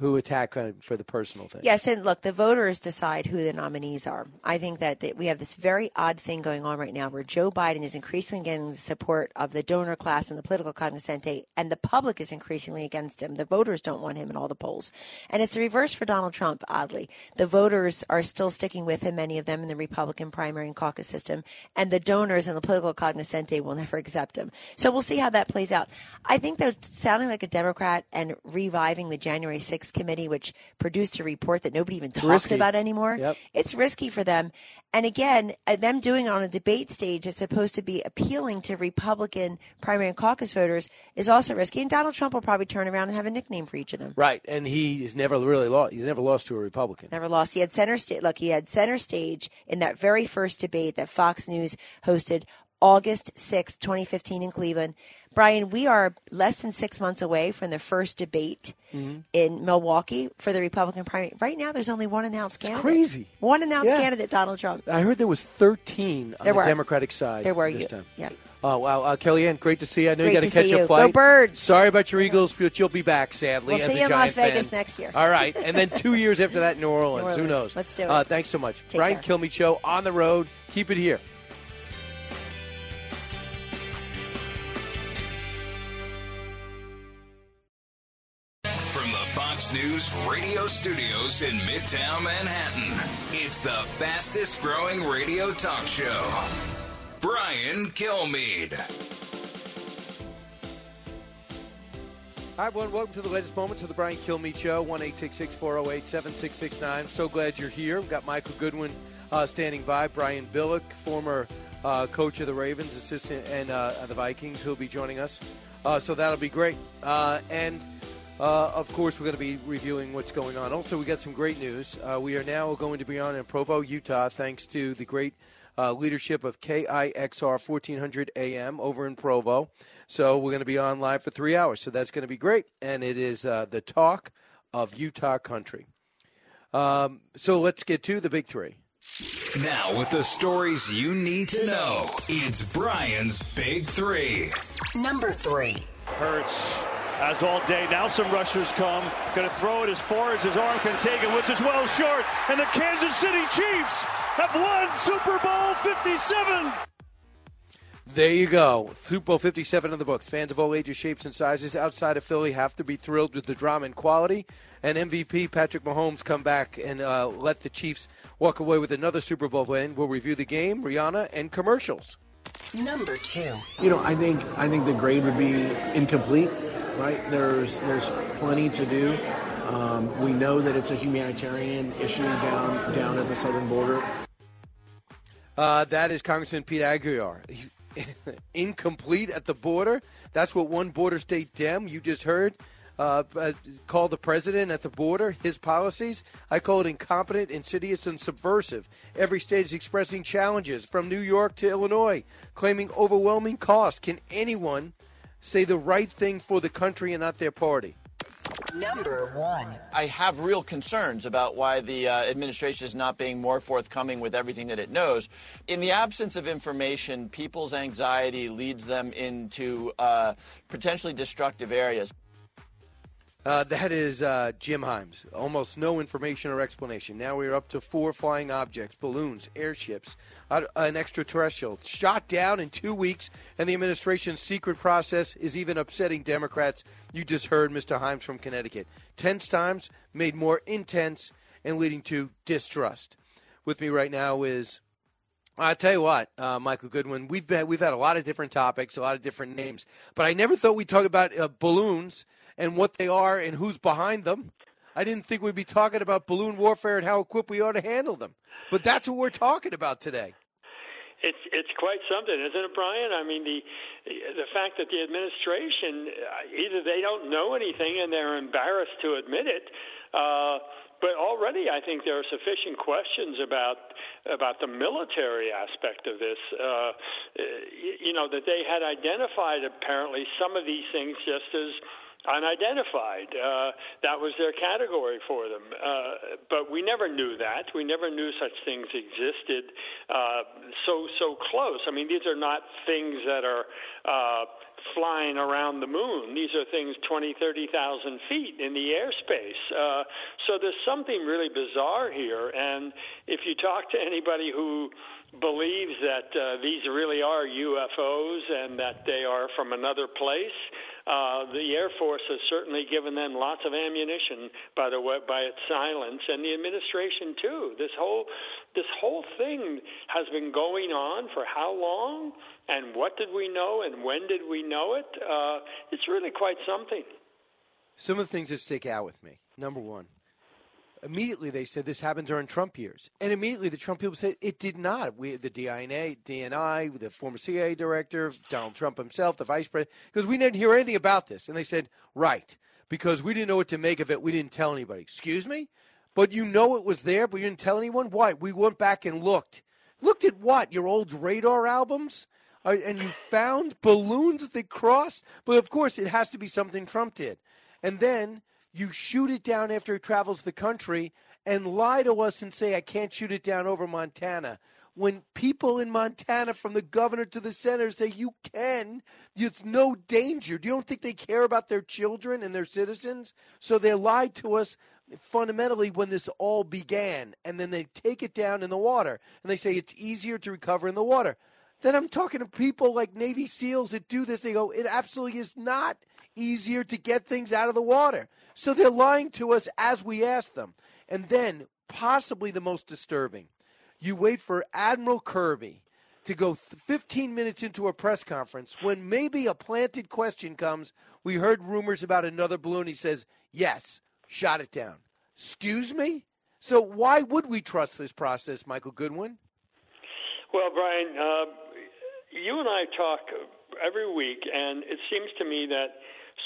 who attack uh, for the personal thing. Yes, and look, the voters decide who the nominees are. I think that, that we have this very odd thing going on right now where Joe Biden is increasingly getting the support of the donor class and the political cognoscente, and the public is increasingly against him. The voters don't want him in all the polls. And it's the reverse for Donald Trump, oddly. The voters are still sticking with him, many of them in the Republican primary and caucus system, and the donors and the political cognoscente will never accept him. So we'll see how that plays out. I think that sounding like a Democrat and reviving the January 6th committee, which produced a report that nobody even talks risky. about anymore, Yep. it's risky for them. And again, uh, them doing it on a debate stage that's supposed to be appealing to Republican primary and caucus voters is also risky. And Donald Trump will probably turn around and have a nickname for each of them. Right, and he has never really lost. He's never lost to a Republican. Never lost. He had center stage. Look, he had center stage in that very first debate that Fox News hosted August sixth, 2015 in Cleveland. Brian, we are less than six months away from the first debate Mhm. in Milwaukee for the Republican primary. Right now, there's only one announced candidate. crazy. One announced Yeah. candidate, Donald Trump. I heard there was 13 on There the were. Democratic side. There were this you. time. Yeah. Oh wow, uh, Kellyanne, great to see you. I know Great you got to catch see a you. Go flight. Birds. Sorry about your Eagles, but you'll be back sadly. We'll as see you in Las Giants fan. Vegas next year. All right, and then (laughs) two years after that, New Orleans. New Who knows? Let's do it. Uh, thanks so much, Take Brian care. Kilmeade Show on the road. Keep it here. News radio studios in Midtown Manhattan, it's the fastest growing radio talk show. Brian Kilmeade. Hi, everyone. Welcome to the latest moments of the Brian Kilmeade Show. One eight six six four zero eight seven six six nine. So glad you're here. We've got Michael Goodwin uh, standing by. Brian Billick, former uh, coach of the Ravens, assistant, and uh, the Vikings, who'll be joining us. Uh, so that'll be great. Uh, and uh, of course, we're going to be reviewing what's going on. Also, we got some great news. Uh, we are now going to be on in Provo, Utah, thanks to the great uh, leadership of KIXR 1400 AM over in Provo. So we're going to be on live for three hours. So that's going to be great. And it is uh, the talk of Utah country. Um, so let's get to the big three. Now, with the stories you need to know, it's Brian's Big Three. Number three. Hurts as all day. Now some rushers come. Going to throw it as far as his arm can take it, which is well short. And the Kansas City Chiefs have won Super Bowl 57. There you go. Super Bowl 57 in the books. Fans of all ages, shapes, and sizes outside of Philly have to be thrilled with the drama and quality. And MVP Patrick Mahomes come back and uh, let the Chiefs walk away with another Super Bowl win. We'll review the game, Rihanna, and commercials. Number two. You know, I think I think the grade would be incomplete. Right? There's there's plenty to do. Um, we know that it's a humanitarian issue down down at the southern border. Uh, that is Congressman Pete Aguilar. (laughs) Incomplete at the border. That's what one border state Dem you just heard uh, uh, call the president at the border. His policies. I call it incompetent, insidious, and subversive. Every state is expressing challenges, from New York to Illinois, claiming overwhelming cost. Can anyone say the right thing for the country and not their party? Number one. I have real concerns about why the uh, administration is not being more forthcoming with everything that it knows. In the absence of information, people's anxiety leads them into uh, potentially destructive areas. Uh, that is uh, Jim Himes. Almost no information or explanation. Now we're up to four flying objects, balloons, airships, uh, an extraterrestrial shot down in two weeks, and the administration's secret process is even upsetting Democrats. You just heard Mr. Himes from Connecticut. Tense times made more intense and leading to distrust. With me right now is I tell you what, uh, Michael Goodwin, we've been, we've had a lot of different topics, a lot of different names, but I never thought we'd talk about uh, balloons and what they are and who's behind them. I didn't think we'd be talking about balloon warfare and how equipped we are to handle them. But that's what we're talking about today. It's it's quite something, isn't it, Brian? I mean, the the fact that the administration uh, either they don't know anything and they're embarrassed to admit it, uh, but already I think there are sufficient questions about about the military aspect of this. Uh, you know that they had identified apparently some of these things just as unidentified. Uh, that was their category for them. Uh, but we never knew that. We never knew such things existed uh, so so close. I mean, these are not things that are. Uh, flying around the moon. These are things 20, 30,000 feet in the airspace. Uh, so there's something really bizarre here. And if you talk to anybody who believes that uh, these really are UFOs and that they are from another place, uh, the Air Force has certainly given them lots of ammunition by the way, by its silence, and the administration too. This whole this whole thing has been going on for how long, and what did we know, and when did we know it? Uh, it's really quite something. Some of the things that stick out with me. Number one, immediately they said this happened during Trump years, and immediately the Trump people said it did not. We, the DNI, DNI, the former CIA director, Donald Trump himself, the vice president, because we didn't hear anything about this, and they said right because we didn't know what to make of it. We didn't tell anybody. Excuse me, but you know it was there, but you didn't tell anyone. Why? We went back and looked. Looked at what? Your old radar albums. Uh, and you found balloons that crossed, but of course it has to be something Trump did. And then you shoot it down after it travels the country and lie to us and say, I can't shoot it down over Montana. When people in Montana, from the governor to the senator, say you can, it's no danger. Do you don't think they care about their children and their citizens? So they lied to us fundamentally when this all began. And then they take it down in the water and they say it's easier to recover in the water. Then I'm talking to people like Navy SEALs that do this. They go, it absolutely is not easier to get things out of the water. So they're lying to us as we ask them. And then, possibly the most disturbing, you wait for Admiral Kirby to go 15 minutes into a press conference when maybe a planted question comes. We heard rumors about another balloon. He says, Yes, shot it down. Excuse me? So why would we trust this process, Michael Goodwin? Well, Brian, uh, you and I talk every week, and it seems to me that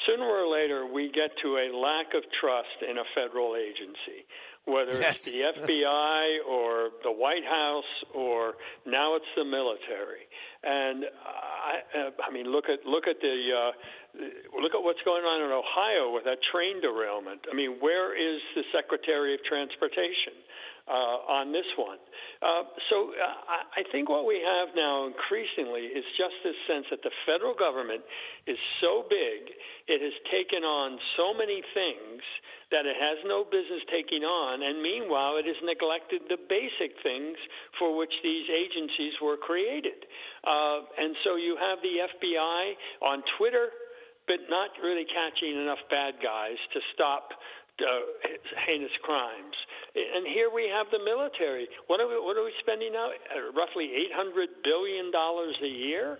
sooner or later we get to a lack of trust in a federal agency, whether yes. it's the FBI or the White House or now it's the military. And I, I mean, look at look at the uh, look at what's going on in Ohio with that train derailment. I mean, where is the Secretary of Transportation? Uh, on this one. Uh, so uh, I think what we have now increasingly is just this sense that the federal government is so big, it has taken on so many things that it has no business taking on, and meanwhile, it has neglected the basic things for which these agencies were created. Uh, and so you have the FBI on Twitter, but not really catching enough bad guys to stop uh, heinous crimes. And here we have the military. What are we, what are we spending now? Uh, roughly $800 billion a year?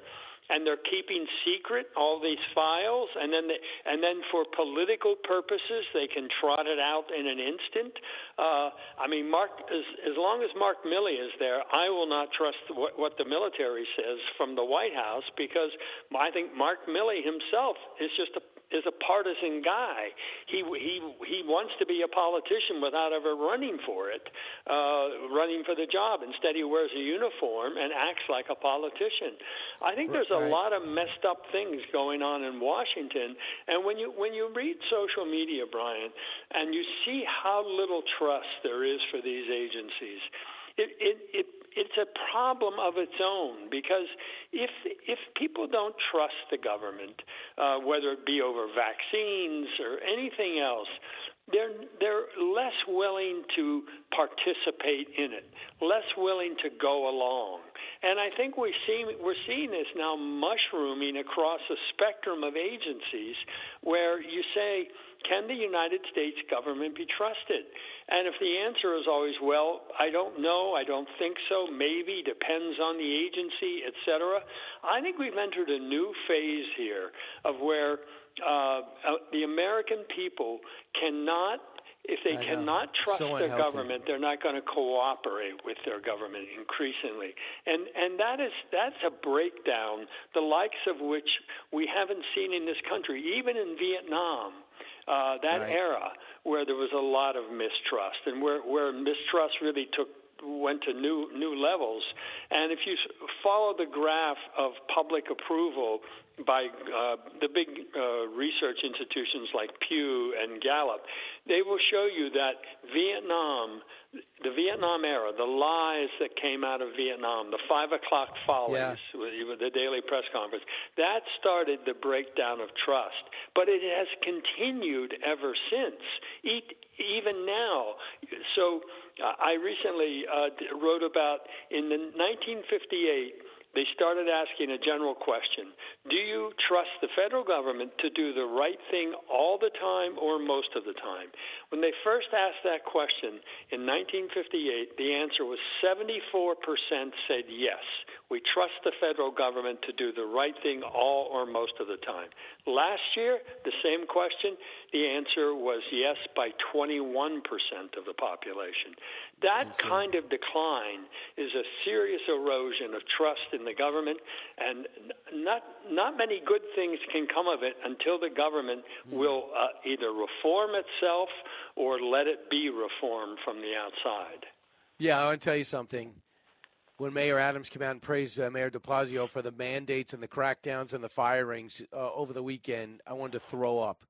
and they're keeping secret all these files and then they, and then for political purposes they can trot it out in an instant uh i mean mark as as long as mark milley is there i will not trust what what the military says from the white house because i think mark milley himself is just a is a partisan guy. He he he wants to be a politician without ever running for it, uh, running for the job. Instead, he wears a uniform and acts like a politician. I think there's a Right. lot of messed up things going on in Washington. And when you when you read social media, Brian, and you see how little trust there is for these agencies, it it, it it's a problem of its own because if if people don't trust the government, uh, whether it be over vaccines or anything else, they're they're less willing to participate in it, less willing to go along. And I think we see we're seeing this now mushrooming across a spectrum of agencies where you say, can the United States government be trusted? And if the answer is always, well, I don't know, I don't think so, maybe, depends on the agency, et cetera, I think we've entered a new phase here of where uh, uh, the American people cannot if they I know. cannot trust So their unhealthy. government, they're not going to cooperate with their government increasingly, and and that is that's a breakdown, the likes of which we haven't seen in this country, even in Vietnam. Uh, that Right. era where there was a lot of mistrust and where where mistrust really took went to new new levels. And if you follow the graph of public approval by uh, the big uh, research institutions like Pew and Gallup, they will show you that Vietnam, the Vietnam era, the lies that came out of Vietnam, the five o'clock follies, with the daily press conference, that started the breakdown of trust. But it has continued ever since, even now. So uh, I recently uh, wrote about in the 1958 they started asking a general question Do you trust the federal government to do the right thing all the time or most of the time? When they first asked that question in 1958, the answer was 74% said yes. We trust the federal government to do the right thing all or most of the time. Last year, the same question, the answer was yes by 21% of the population. That kind of decline is a serious erosion of trust in the government, and not not many good things can come of it until the government will uh, either reform itself or let it be reformed from the outside. Yeah, I want to tell you something. When Mayor Adams came out and praised uh, Mayor de Blasio for the mandates and the crackdowns and the firings uh, over the weekend, I wanted to throw up.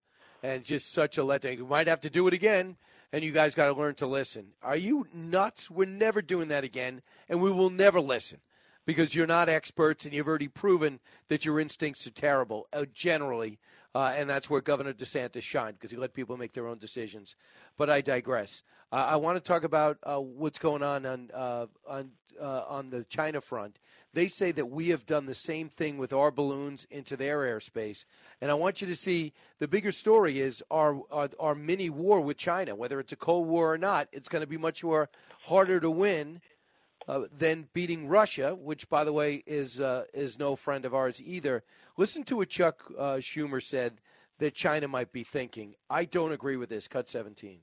And just such a letdown. You might have to do it again, and you guys got to learn to listen. Are you nuts? We're never doing that again, and we will never listen because you're not experts and you've already proven that your instincts are terrible uh, generally. Uh, and that's where Governor DeSantis shined because he let people make their own decisions. But I digress. Uh, I want to talk about uh, what's going on on uh, on uh, on the China front. They say that we have done the same thing with our balloons into their airspace, and I want you to see the bigger story is our our, our mini war with China. Whether it's a cold war or not, it's going to be much more harder to win uh, than beating Russia, which, by the way, is uh, is no friend of ours either. Listen to what Chuck uh, Schumer said that China might be thinking. I don't agree with this. Cut 17.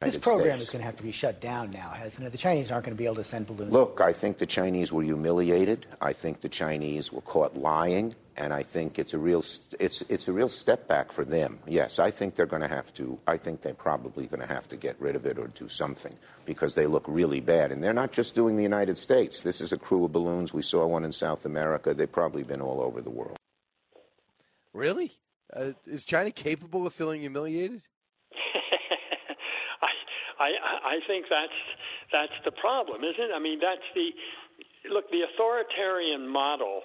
This program is going to have to be shut down now, hasn't it? The Chinese aren't going to be able to send balloons. Look, I think the Chinese were humiliated. I think the Chinese were caught lying, and I think it's a real it's it's a real step back for them. Yes, I think they're going to have to. I think they're probably going to have to get rid of it or do something because they look really bad. And they're not just doing the United States. This is a crew of balloons. We saw one in South America. They've probably been all over the world. Really? Uh, is China capable of feeling humiliated? I I think that's that's the problem, isn't it? I mean, that's the look. The authoritarian model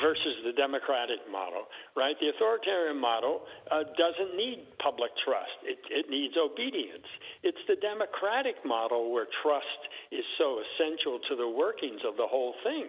versus the democratic model, right? The authoritarian model uh, doesn't need public trust, it, it needs obedience. It's the democratic model where trust is so essential to the workings of the whole thing.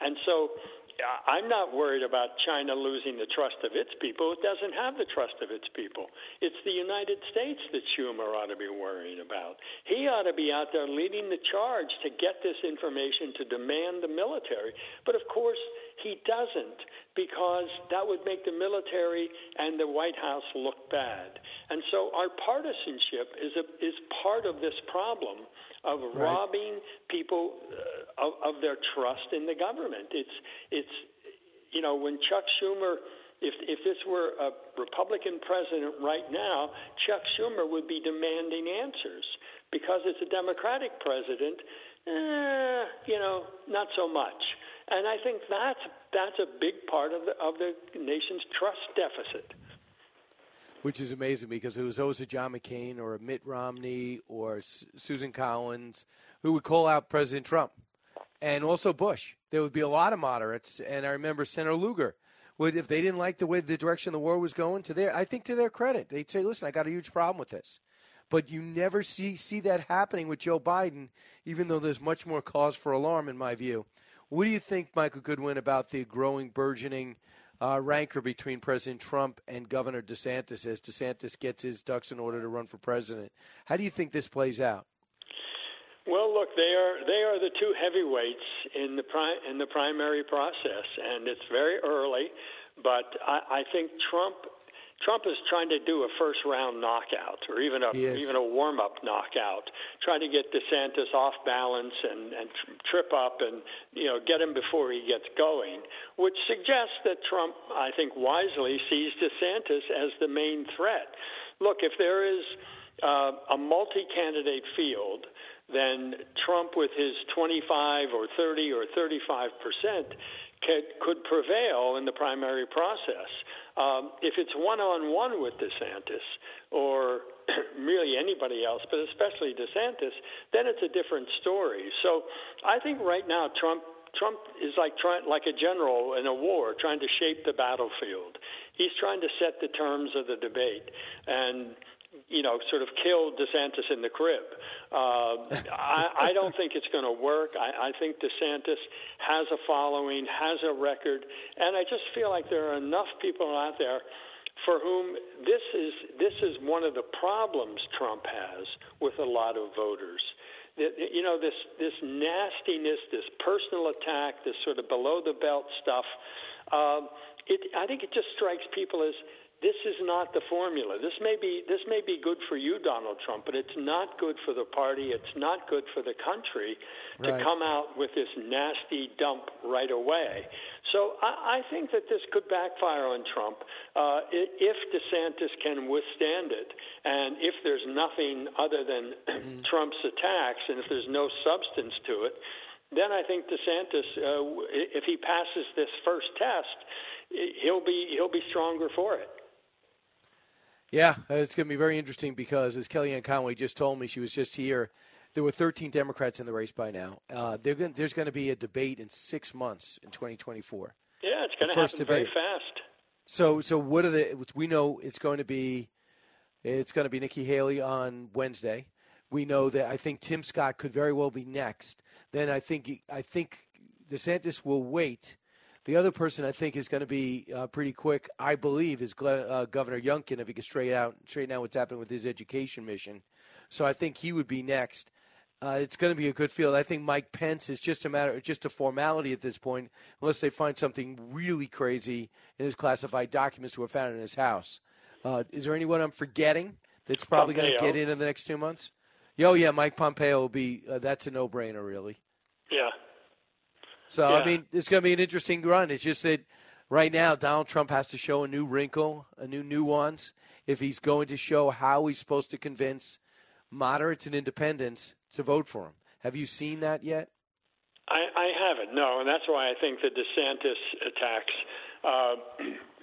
And so I'm not worried about China losing the trust of its people. It doesn't have the trust of its people. It's the United States that Schumer ought to be worrying about. He ought to be out there leading the charge to get this information to demand the military. But of course, he doesn't because that would make the military and the White House look bad. And so our partisanship is a, is part of this problem of right. robbing people uh, of, of their trust in the government. It's it's you know when Chuck Schumer. If, if this were a Republican president right now, Chuck Schumer would be demanding answers. Because it's a Democratic president, eh, you know, not so much. And I think that's that's a big part of the of the nation's trust deficit which is amazing because it was always a John McCain or a Mitt Romney or Susan Collins who would call out President Trump and also Bush. There would be a lot of moderates, and I remember Senator Lugar would, if they didn't like the way the direction the war was going, to their I think to their credit, they'd say, "Listen, I got a huge problem with this." But you never see see that happening with Joe Biden, even though there's much more cause for alarm in my view. What do you think, Michael Goodwin, about the growing, burgeoning uh, rancor between President Trump and Governor DeSantis as DeSantis gets his ducks in order to run for president. How do you think this plays out? Well, look, they are they are the two heavyweights in the pri- in the primary process, and it's very early. But I, I think Trump Trump is trying to do a first round knockout or even a even a warm up knockout, trying to get DeSantis off balance and, and trip up and you know get him before he gets going, which suggests that Trump, I think, wisely sees DeSantis as the main threat. Look, if there is uh, a multi candidate field, then Trump, with his 25 or 30 or 35 percent, could, could prevail in the primary process. Um, if it's one on one with DeSantis or (clears throat) really anybody else, but especially DeSantis, then it's a different story. So I think right now Trump Trump is like trying like a general in a war trying to shape the battlefield. He's trying to set the terms of the debate and you know, sort of kill DeSantis in the crib. Uh, I, I don't think it's going to work. I, I think DeSantis has a following, has a record, and I just feel like there are enough people out there for whom this is this is one of the problems Trump has with a lot of voters. You know, this this nastiness, this personal attack, this sort of below the belt stuff. Um, it, I think it just strikes people as this is not the formula. This may be this may be good for you, Donald Trump, but it's not good for the party. It's not good for the country to right. come out with this nasty dump right away. So I, I think that this could backfire on Trump uh, if DeSantis can withstand it, and if there's nothing other than mm. (clears throat) Trump's attacks, and if there's no substance to it. Then I think DeSantis, uh, if he passes this first test, he'll be he'll be stronger for it. Yeah, it's going to be very interesting because, as Kellyanne Conway just told me, she was just here. There were 13 Democrats in the race by now. Uh, going, there's going to be a debate in six months in 2024. Yeah, it's going to happen debate. very fast. So, so what are the? We know it's going to be, it's going to be Nikki Haley on Wednesday. We know that I think Tim Scott could very well be next. Then I think I think DeSantis will wait the other person I think is going to be uh, pretty quick, I believe, is uh, Governor Youngkin if he can straighten out straighten out what's happening with his education mission. So I think he would be next. Uh, it's going to be a good field. I think Mike Pence is just a matter, just a formality at this point, unless they find something really crazy in his classified documents that were found in his house. Uh, is there anyone I'm forgetting that's probably going to get in in the next two months? Oh yeah, Mike Pompeo will be. Uh, that's a no-brainer, really. Yeah, so, yeah. I mean, it's going to be an interesting run. It's just that right now, Donald Trump has to show a new wrinkle, a new nuance, if he's going to show how he's supposed to convince moderates and independents to vote for him. Have you seen that yet? I, I haven't, no, and that's why I think the DeSantis attacks uh,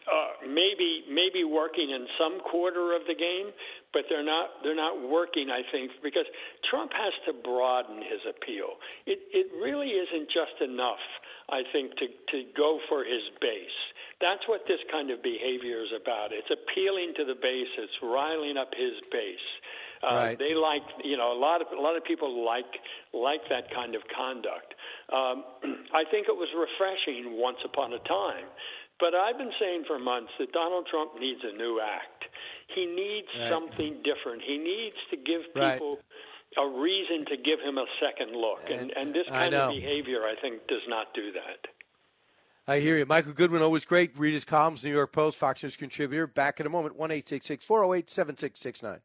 uh, maybe maybe working in some quarter of the game, but they're not they're not working. I think because Trump has to broaden his appeal. It it really isn't just enough I think, to, to go for his base. That's what this kind of behavior is about. It's appealing to the base. It's riling up his base. Uh, Right. They like, you know, a lot of a lot of people like like that kind of conduct. Um, (clears throat) I think it was refreshing once upon a time, but I've been saying for months that Donald Trump needs a new act. He needs Right. something different. He needs to give Right. people a reason to give him a second look, and and this kind of behavior, I think, does not do that. I hear you. Michael Goodwin, always great. Read his columns, New York Post, Fox News contributor. Back in a moment, 1 408 7669.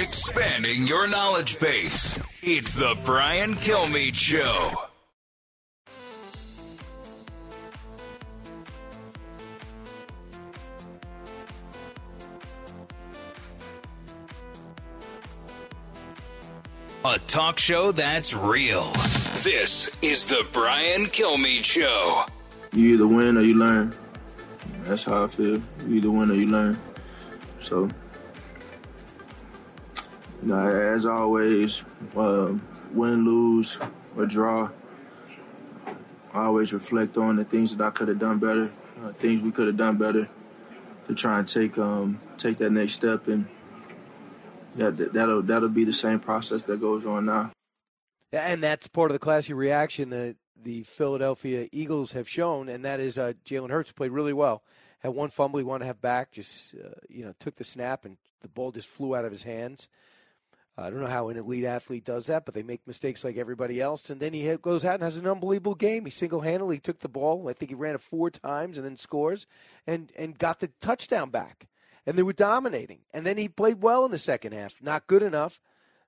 Expanding your knowledge base. It's the Brian Kilmeade Show. A talk show that's real. This is the Brian Kilmeade Show. You either win or you learn. That's how I feel. You either win or you learn. So, you know, as always, uh, win, lose, or draw, I always reflect on the things that I could have done better, uh, things we could have done better, to try and take um, take that next step, and that that'll that'll be the same process that goes on now. And that's part of the classy reaction that the Philadelphia Eagles have shown, and that is uh, Jalen Hurts played really well. Had one fumble he wanted to have back, just uh, you know took the snap and the ball just flew out of his hands. I don't know how an elite athlete does that, but they make mistakes like everybody else. And then he goes out and has an unbelievable game. He single handedly took the ball. I think he ran it four times and then scores and, and got the touchdown back. And they were dominating. And then he played well in the second half. Not good enough.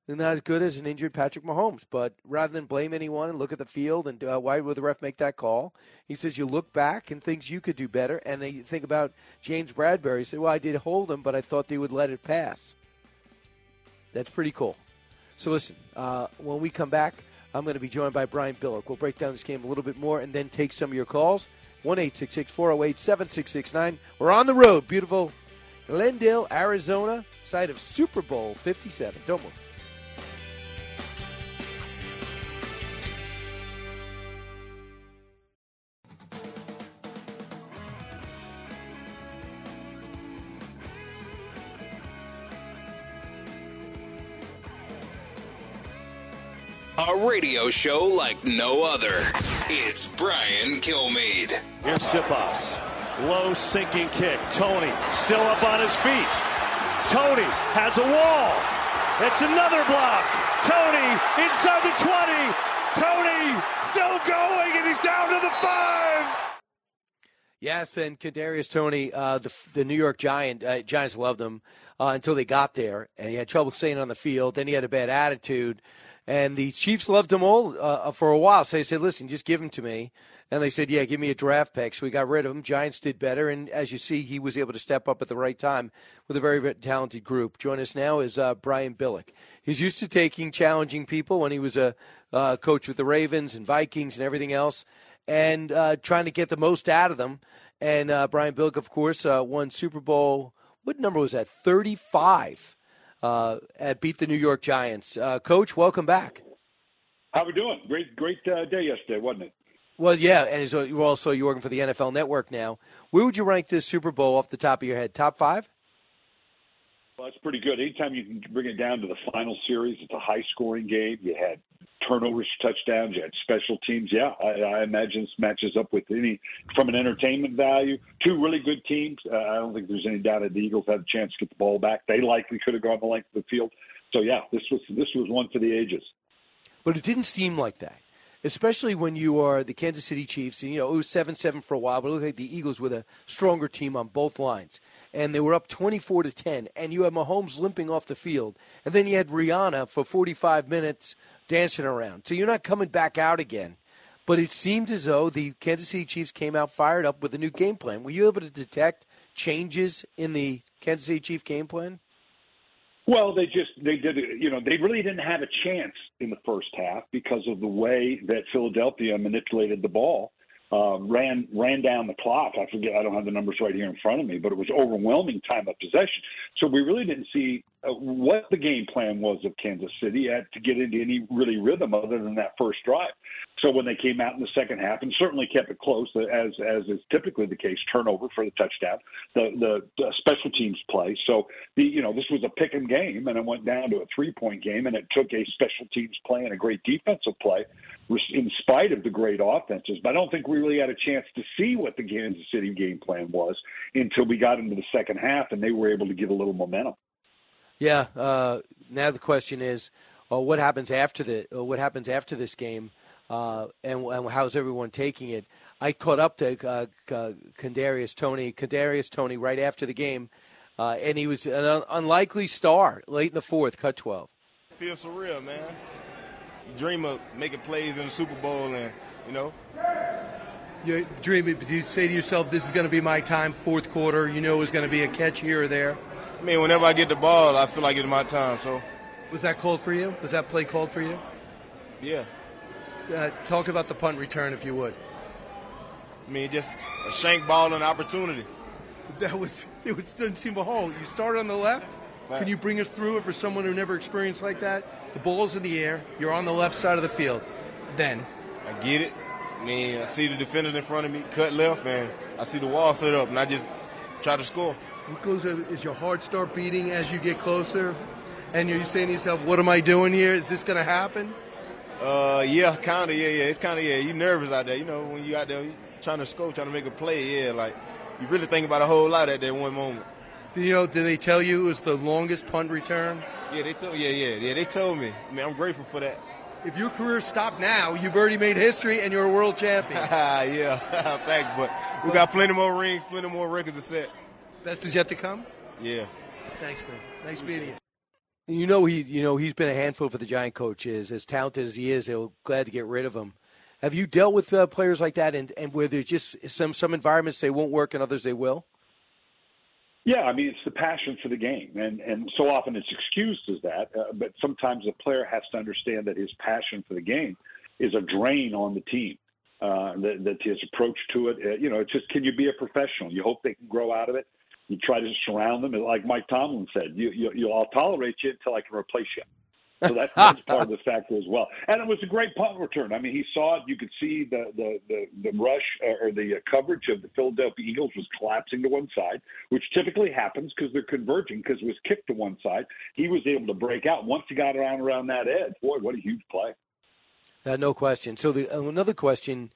Not as good as an injured Patrick Mahomes. But rather than blame anyone and look at the field and uh, why would the ref make that call, he says you look back and things you could do better. And then you think about James Bradberry. He said, well, I did hold him, but I thought they would let it pass. That's pretty cool. So listen, uh, when we come back, I'm going to be joined by Brian Billick. We'll break down this game a little bit more and then take some of your calls. 1 408 7669. We're on the road. Beautiful Glendale, Arizona, site of Super Bowl 57. Don't move. A radio show like no other. It's Brian Kilmeade. Here's Sipas. Low sinking kick. Toney still up on his feet. Toney has a wall. It's another block. Toney inside the 20. Toney still going, and he's down to the five. Yes, and Kadarius Toney, uh, the the New York Giant uh, Giants loved him uh, until they got there, and he had trouble staying on the field. Then he had a bad attitude, and the Chiefs loved him all uh, for a while. So they said, "Listen, just give him to me." And they said, "Yeah, give me a draft pick." So we got rid of him. Giants did better, and as you see, he was able to step up at the right time with a very, very talented group. Join us now is uh, Brian Billick. He's used to taking challenging people when he was a uh, coach with the Ravens and Vikings and everything else, and uh, trying to get the most out of them. And uh, Brian Billick, of course, uh, won Super Bowl. What number was that? Thirty-five. Uh, at beat the New York Giants. Coach, welcome back. How we doing? Great, great day yesterday, wasn't it? Well, yeah, and so you're also you're working for the NFL Network now. Where would you rank this Super Bowl off the top of your head? Top five? Well, that's pretty good. Anytime you can bring it down to the final series, it's a high-scoring game. You had turnovers, touchdowns, you had special teams. Yeah, I, I imagine this matches up with any from an entertainment value. Two really good teams. Uh, I don't think there's any doubt that the Eagles had a chance to get the ball back. They likely could have gone the length of the field. So yeah, this was this was one for the ages. But it didn't seem like that, especially when you are the Kansas City Chiefs. And, you know, it was 7 7 for a while, but it looked like the Eagles were the stronger team on both lines. And they were up 24 to 10. And you had Mahomes limping off the field. And then you had Rihanna for 45 minutes dancing around. So you're not coming back out again. But it seemed as though the Kansas City Chiefs came out fired up with a new game plan. Were you able to detect changes in the Kansas City Chief game plan? Well, they just they did. You know, they really didn't have a chance in the first half because of the way that Philadelphia manipulated the ball. uh, ran ran down the clock. I forget, I don't have the numbers right here in front of me, but it was overwhelming time of possession. So we really didn't see what the game plan was of Kansas City to get into any really rhythm other than that first drive. So when they came out in the second half and certainly kept it close, uh, as as is typically the case, turnover for the touchdown, the the, the special teams play. So the you know this was a pick and game, and it went down to a three point game, and it took a special teams play and a great defensive play, in spite of the great offenses. But I don't think we really had a chance to see what the Kansas City game plan was until we got into the second half, and they were able to give a little momentum. Yeah. Uh, now the question is, well, what happens after the uh, what happens after this game, uh, and, and, how's everyone taking it? I caught up to uh, Kadarius Toney, Kadarius Toney, right after the game, uh, and he was an un- unlikely star late in the fourth, cut twelve. Feels surreal, man. You dream of making plays in the Super Bowl, and you know. You dream. Do you say to yourself, "This is going to be my time"? Fourth quarter, you know, is going to be a catch here or there. I mean, whenever I get the ball, I feel like it's my time. So, was that called for you? Was that play called for you? Yeah. Uh, talk about the punt return, if you would. I mean, just a shank ball and opportunity. That was it. Was, didn't seem a hole. You start on the left. Right. Can you bring us through it for someone who never experienced like that? The ball's in the air. You're on the left side of the field. Then. I get it. I mean, I see the defenders in front of me cut left, and I see the wall set up, and I just try to score. Closer, is your heart start beating as you get closer? And you're saying to yourself, what am I doing here? Is this going to happen? Uh, yeah, kind of, yeah, yeah. It's kind of, yeah, you nervous out there. You know, when you out there trying to score, trying to make a play, yeah, like you really think about a whole lot at that one moment. Do you know, did they tell you it was the longest punt return? Yeah, they told, yeah, yeah, yeah, they told me. I mean, I'm grateful for that. If your career stopped now, you've already made history and you're a world champion. (laughs) yeah, (laughs) thanks, but we got plenty more rings, plenty more records to set. Best is yet to come. Yeah. Thanks, man. Nice meeting you. You know he, you know he's been a handful for the Giant coaches. As talented as he is, they're glad to get rid of him. Have you dealt with uh, players like that, and, and where there's just some some environments they won't work, and others they will? Yeah, I mean it's the passion for the game, and and so often it's excused as that, uh, but sometimes a player has to understand that his passion for the game is a drain on the team. Uh, that, that his approach to it, uh, you know, it's just can you be a professional? You hope they can grow out of it you try to surround them, and like Mike Tomlin said, you, you, you I'll tolerate you until I can replace you. So that's, that's (laughs) part of the factor as well. And it was a great punt return. I mean, he saw it. You could see the the the, the rush uh, or the uh, coverage of the Philadelphia Eagles was collapsing to one side, which typically happens because they're converging because it was kicked to one side. He was able to break out once he got around around that edge. Boy, what a huge play! Uh, no question. So the uh, another question.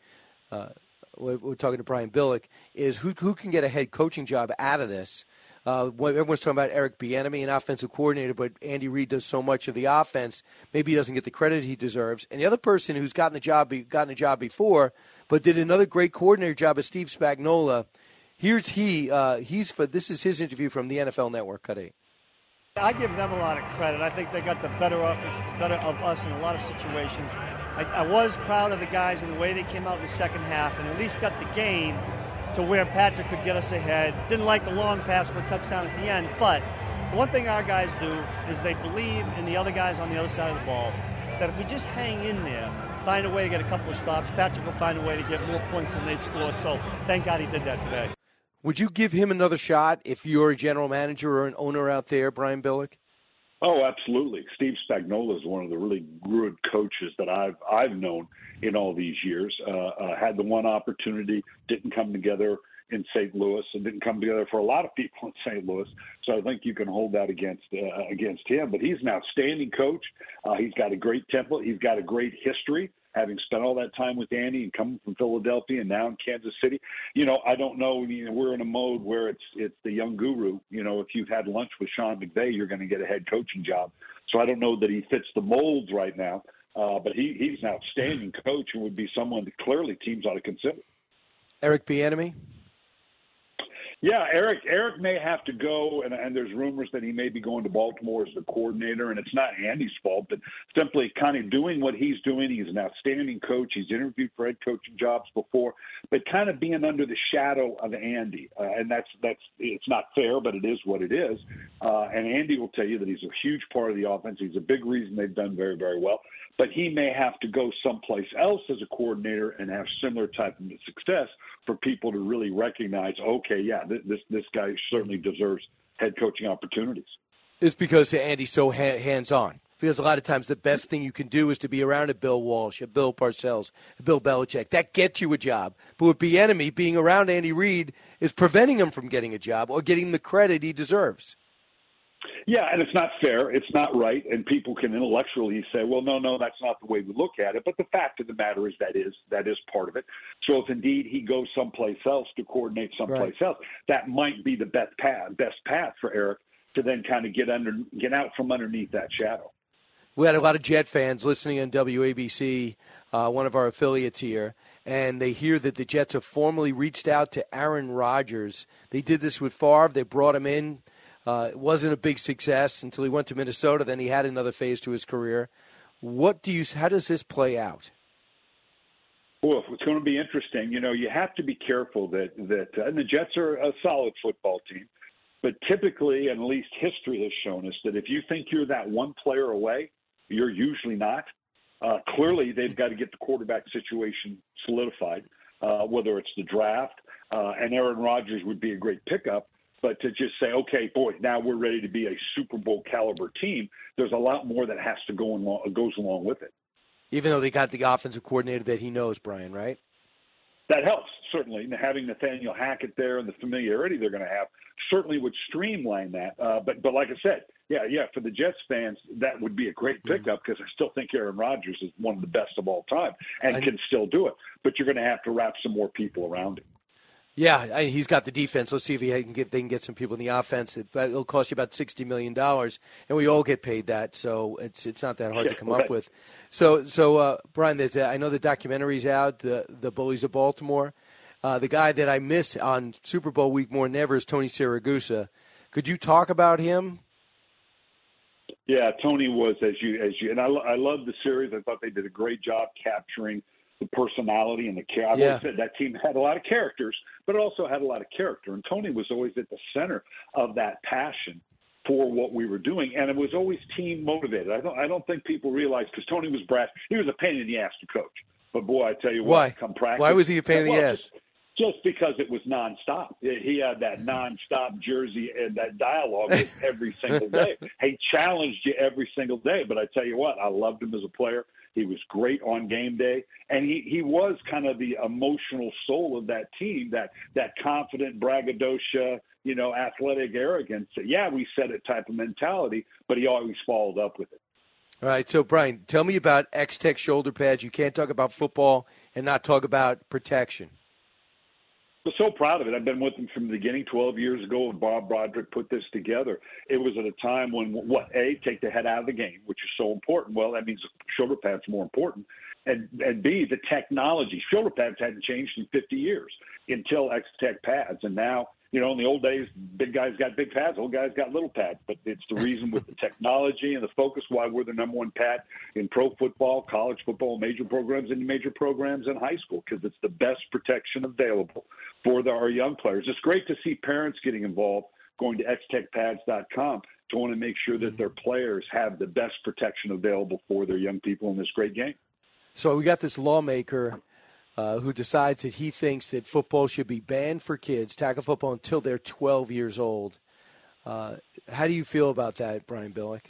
We're, talking to Brian Billick, is who, who can get a head coaching job out of this? Uh, everyone's talking about Eric Bieniemy, an offensive coordinator, but Andy Reid does so much of the offense. Maybe he doesn't get the credit he deserves. And the other person who's gotten the job, gotten a job before, but did another great coordinator job is Steve Spagnuolo. Here's he. Uh, he's for this is his interview from the NFL Network. Cut eight. I give them a lot of credit. I think they got the better of us, better of us in a lot of situations. I, I, was proud of the guys and the way they came out in the second half, and at least got the game to where Patrick could get us ahead. Didn't like the long pass for a touchdown at the end, but the one thing our guys do is they believe in the other guys on the other side of the ball. That if we just hang in there, find a way to get a couple of stops, Patrick will find a way to get more points than they score. So thank God he did that today. Would you give him another shot if you're a general manager or an owner out there, Brian Billick? Oh, absolutely. Steve Spagnuolo is one of the really good coaches that I've I've known in all these years. Uh, uh, had the one opportunity, didn't come together in St. Louis, and didn't come together for a lot of people in St. Louis. So I think you can hold that against uh, against him. But he's an outstanding coach. Uh, he's got a great template. He's got a great history having spent all that time with Andy and coming from Philadelphia and now in Kansas City, you know, I don't know. You know, we're in a mode where it's it's the young guru. You know, if you've had lunch with Sean McVay, you're going to get a head coaching job. So I don't know that he fits the molds right now, uh, but he he's an outstanding coach and would be someone that clearly teams ought to consider. Eric Bieniemy. Yeah, Eric. Eric may have to go, and, and there's rumors that he may be going to Baltimore as the coordinator. And it's not Andy's fault, but simply kind of doing what he's doing. He's an outstanding coach. He's interviewed for head coaching jobs before, but kind of being under the shadow of Andy, uh, and that's that's it's not fair, but it is what it is. Uh, and Andy will tell you that he's a huge part of the offense. He's a big reason they've done very very well. But he may have to go someplace else as a coordinator and have similar type of success for people to really recognize, okay, yeah, this this guy certainly deserves head coaching opportunities. It's because Andy's so ha- hands on. Because a lot of times the best thing you can do is to be around a Bill Walsh, a Bill Parcells, a Bill Belichick. That gets you a job. But with Bieniemy, being around Andy Reid is preventing him from getting a job or getting the credit he deserves. Yeah, and it's not fair. It's not right. And people can intellectually say, well, no, no, that's not the way we look at it. But the fact of the matter is that is that is part of it. So if indeed he goes someplace else to coordinate someplace right. else, that might be the best path, best path for Eric to then kind of get under get out from underneath that shadow. We had a lot of Jet fans listening on WABC, uh, one of our affiliates here, and they hear that the Jets have formally reached out to Aaron Rodgers. They did this with Favre. They brought him in uh, it wasn't a big success until he went to Minnesota. Then he had another phase to his career. What do you? How does this play out? Well, it's going to be interesting. You know, you have to be careful that that uh, and the Jets are a solid football team, but typically, and at least history has shown us that if you think you're that one player away, you're usually not. Uh, clearly, they've got to get the quarterback situation solidified, uh, whether it's the draft, uh, and Aaron Rodgers would be a great pickup. But to just say, okay, boy, now we're ready to be a Super Bowl caliber team, there's a lot more that has to go along, goes along with it. Even though they got the offensive coordinator that he knows, Brian, right? That helps certainly. And having Nathaniel Hackett there and the familiarity they're going to have certainly would streamline that. Uh, but but like I said, yeah, yeah, for the Jets fans, that would be a great pickup because I still think Aaron Rodgers is one of the best of all time and I, can still do it. But you're going to have to wrap some more people around him. Yeah, he's got the defense. Let's see if he can get they can get some people in the offense. It, will cost you about sixty million dollars, and we all get paid that, so it's it's not that hard yeah, to come right. up with. So so uh, Brian, there's, uh, I know the documentary's out, the the Bullies of Baltimore. Uh, the guy that I miss on Super Bowl week more than ever is Tony Siragusa. Could you talk about him? Yeah, Tony was as you as you and I I love the series. I thought they did a great job capturing the personality and the care. I've yeah. always said that team had a lot of characters, but it also had a lot of character. And Tony was always at the center of that passion for what we were doing, and it was always team motivated. I don't I don't think people realize because Tony was brash. He was a pain in the ass to coach. But boy, I tell you Why? come practice. Why was he a pain in the well, ass? Just, just because it was nonstop. He had that mm-hmm. nonstop jersey and that dialogue every single day. (laughs) He challenged you every single day. But I tell you what, I loved him as a player. He was great on game day, and he, he was kind of the emotional soul of that team. That that confident braggadocio, you know, athletic arrogance. Yeah, we said it type of mentality, but he always followed up with it. All right, so Brian, tell me about X Tech shoulder pads. You can't talk about football and not talk about protection. I'm so proud of it. I've been with them from the beginning. 12 years ago, when Bob Broderick put this together, it was at a time when what a take the head out of the game, which is so important. Well, that means shoulder pads more important, and and b the technology. Shoulder pads hadn't changed in 50 years until X Tech pads, and now you know, in the old days, big guys got big pads, old guys got little pads. But it's the reason with the technology and the focus why we're the number one pad in pro football, college football, major programs, and major programs in high school because it's the best protection available for the, our young players. It's great to see parents getting involved, going to xtechpads.com to want to make sure that their players have the best protection available for their young people in this great game. So we got this lawmaker uh, who decides that he thinks that football should be banned for kids, tackle football until they're 12 years old. Uh, how do you feel about that, Brian Billick?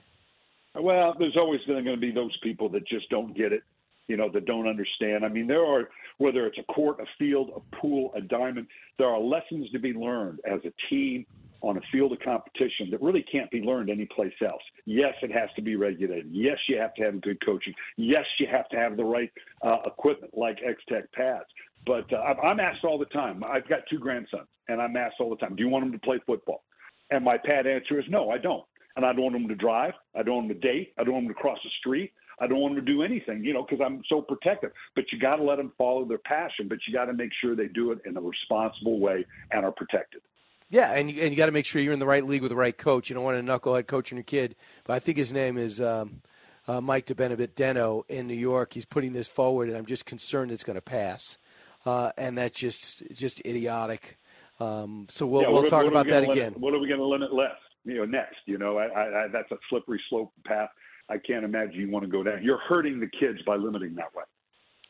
Well, there's always going to be those people that just don't get it, you know, that don't understand. I mean, there are, whether it's a court, a field, a pool, a diamond, there are lessons to be learned as a team on a field of competition that really can't be learned anyplace else. Yes, it has to be regulated. Yes, you have to have good coaching. Yes, you have to have the right uh, equipment like X Tech pads. But uh, I'm asked all the time. I've got two grandsons, and I'm asked all the time, "Do you want them to play football?" And my pat answer is no, I don't. And I don't want them to drive. I don't want them to date. I don't want them to cross the street. I don't want them to do anything, you know, because I'm so protective. But you got to let them follow their passion, but you got to make sure they do it in a responsible way and are protected. Yeah, and you, and you got to make sure you're in the right league with the right coach. You don't want a knucklehead coaching your kid. But I think his name is um, uh, Mike DeBenebit Deno in New York. He's putting this forward, and I'm just concerned it's going to pass. Uh, and that's just just idiotic. Um, so we'll Yeah, we'll talk about that again. What are we going to limit left? You know, next. You know, I, I, I, that's a slippery slope path. I can't imagine you want to go down. You're hurting the kids by limiting that way.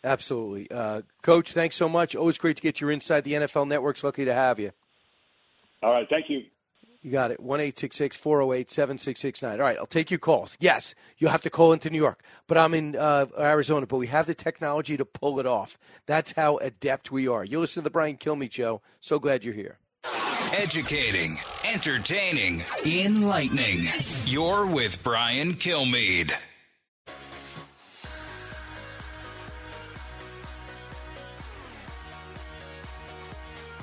Absolutely, uh, Coach. Thanks so much. Always great to get your insight. The NFL Network's lucky to have you. All right, thank you. You got it. 1 408 7669. All right, I'll take your calls. Yes, you'll have to call into New York, but I'm in uh, Arizona, but we have the technology to pull it off. That's how adept we are. You listen to the Brian Kilmeade Show. So glad you're here. Educating, entertaining, enlightening. You're with Brian Kilmeade.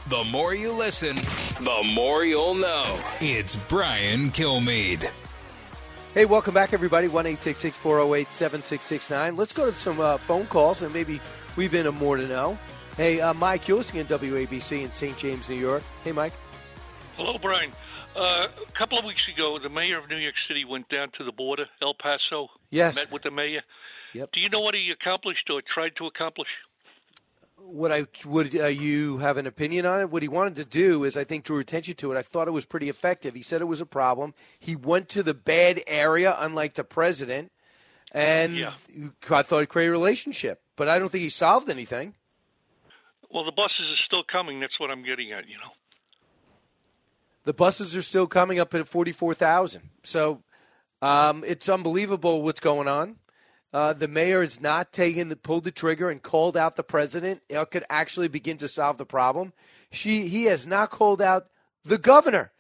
The more you listen, the more you'll know. It's Brian Kilmeade. Hey, welcome back, everybody. 1 408 7669. Let's go to some uh, phone calls and maybe we've been a more to know. Hey, uh, Mike, listening to WABC in St. James, New York. Hey, Mike. Hello, Brian. Uh, a couple of weeks ago, the mayor of New York City went down to the border, El Paso. Yes. Met with the mayor. Yep. Do you know what he accomplished or tried to accomplish? What I would uh, you have an opinion on it? What he wanted to do is, I think, drew attention to it. I thought it was pretty effective. He said it was a problem. He went to the bad area, unlike the president, and I thought it created a relationship. But I don't think he solved anything. Well, the buses are still coming. That's what I'm getting at. You know. The buses are still coming up at forty-four thousand. So um, it's unbelievable what's going on. Uh, the mayor has not taken the pulled the trigger and called out the president. It could actually begin to solve the problem. She he has not called out the governor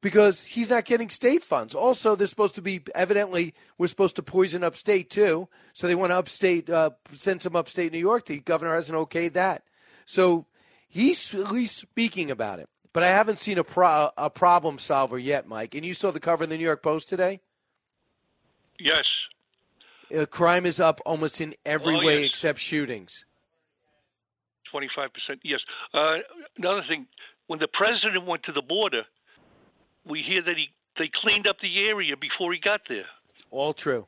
because he's not getting state funds. Also, they're supposed to be evidently we're supposed to poison upstate too. So they want to upstate uh, send some upstate New York. The governor hasn't okayed that. So he's at least speaking about it. But I haven't seen a pro- a problem solver yet, Mike. And you saw the cover in the New York Post today. Yes. Uh, crime is up almost in every Oh, way yes. except shootings. Twenty-five percent. Yes. Uh, another thing, when the president went to the border, we hear that he they cleaned up the area before he got there. It's all true.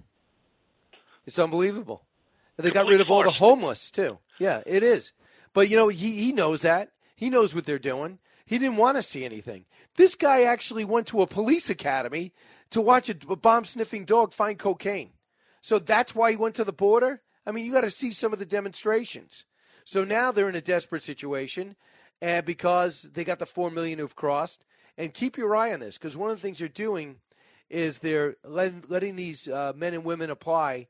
It's unbelievable. And they got rid of all the homeless too. Yeah, it is. But you know, he he knows that. He knows what they're doing. He didn't want to see anything. This guy actually went to a police academy to watch a, bomb sniffing dog find cocaine. So that's why he went to the border. I mean, you got to see some of the demonstrations. So now they're in a desperate situation, and because they got the four million who've crossed. And keep your eye on this because one of the things they're doing is they're letting, letting these uh, men and women apply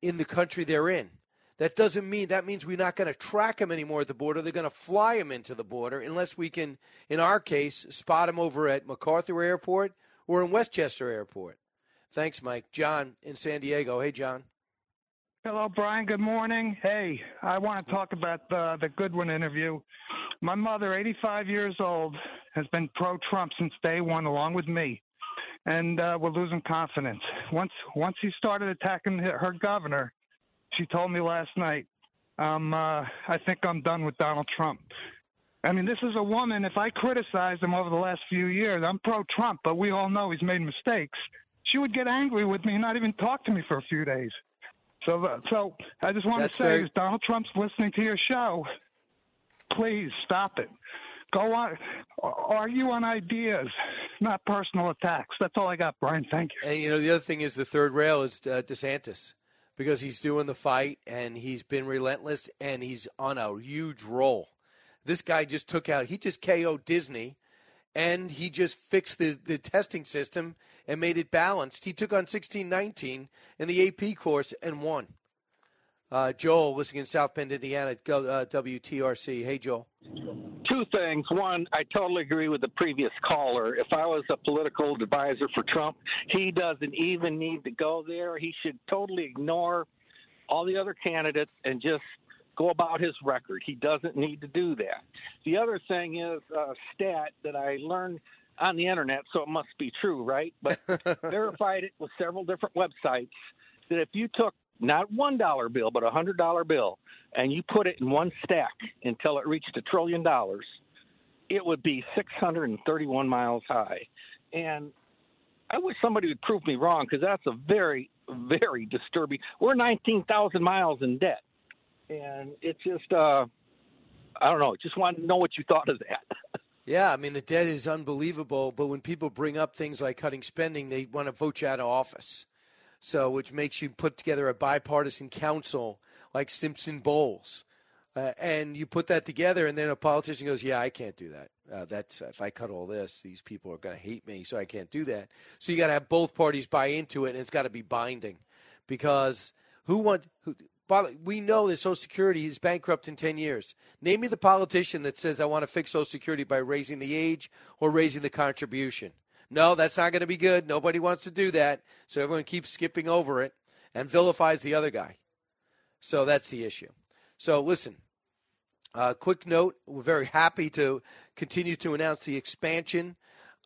in the country they're in. That doesn't mean that means we're not going to track them anymore at the border. They're going to fly them into the border unless we can, in our case, spot them over at MacArthur Airport or in Westchester Airport. Thanks, Mike. John in San Diego. Hey, John. Hello, Brian. Good morning. Hey, I want to talk about the, the Goodwin interview. My mother, 85 years old, has been pro Trump since day one, along with me. And uh, we're losing confidence. Once once he started attacking her her governor, she told me last night, um, uh, I think I'm done with Donald Trump. I mean, this is a woman. If I criticize him over the last few years, I'm pro Trump, but we all know he's made mistakes. She would get angry with me and not even talk to me for a few days. So, uh, so I just want That's to say, very- is Donald Trump's listening to your show? Please stop it. Go on, argue on ideas, not personal attacks. That's all I got, Brian. Thank you. And you know the other thing is the third rail is uh, DeSantis because he's doing the fight and he's been relentless and he's on a huge roll. This guy just took out. He just KO'd Disney, and he just fixed the the testing system and made it balanced. He took on sixteen nineteen in the AP course and won. Uh, Joel, listening in South Bend, Indiana, go, uh, WTRC. Hey, Joel. Two things. One, I totally agree with the previous caller. If I was a political advisor for Trump, he doesn't even need to go there. He should totally ignore all the other candidates and just go about his record. He doesn't need to do that. The other thing is a stat that I learned on the internet, so it must be true, right? But (laughs) verified it with several different websites that if you took not one dollar bill, but a hundred dollar bill, and you put it in one stack until it reached a trillion dollars, it would be 631 miles high. And I wish somebody would prove me wrong because that's a very, very disturbing. We're 19,000 miles in debt. And it's just, uh, I don't know, just wanted to know what you thought of that. (laughs) Yeah, I mean the debt is unbelievable, but when people bring up things like cutting spending, they want to vote you out of office. So, which makes you put together a bipartisan council like Simpson Bowles, uh, and you put that together, and then a politician goes, "Yeah, I can't do that. Uh, that's if I cut all this, these people are going to hate me, so I can't do that." So you got to have both parties buy into it, and it's got to be binding, because who want who we know that Social Security is bankrupt in 10 years. Name me the politician that says, I want to fix Social Security by raising the age or raising the contribution. No, that's not going to be good. Nobody wants to do that. So everyone keeps skipping over it and vilifies the other guy. So that's the issue. So listen, uh, quick note we're very happy to continue to announce the expansion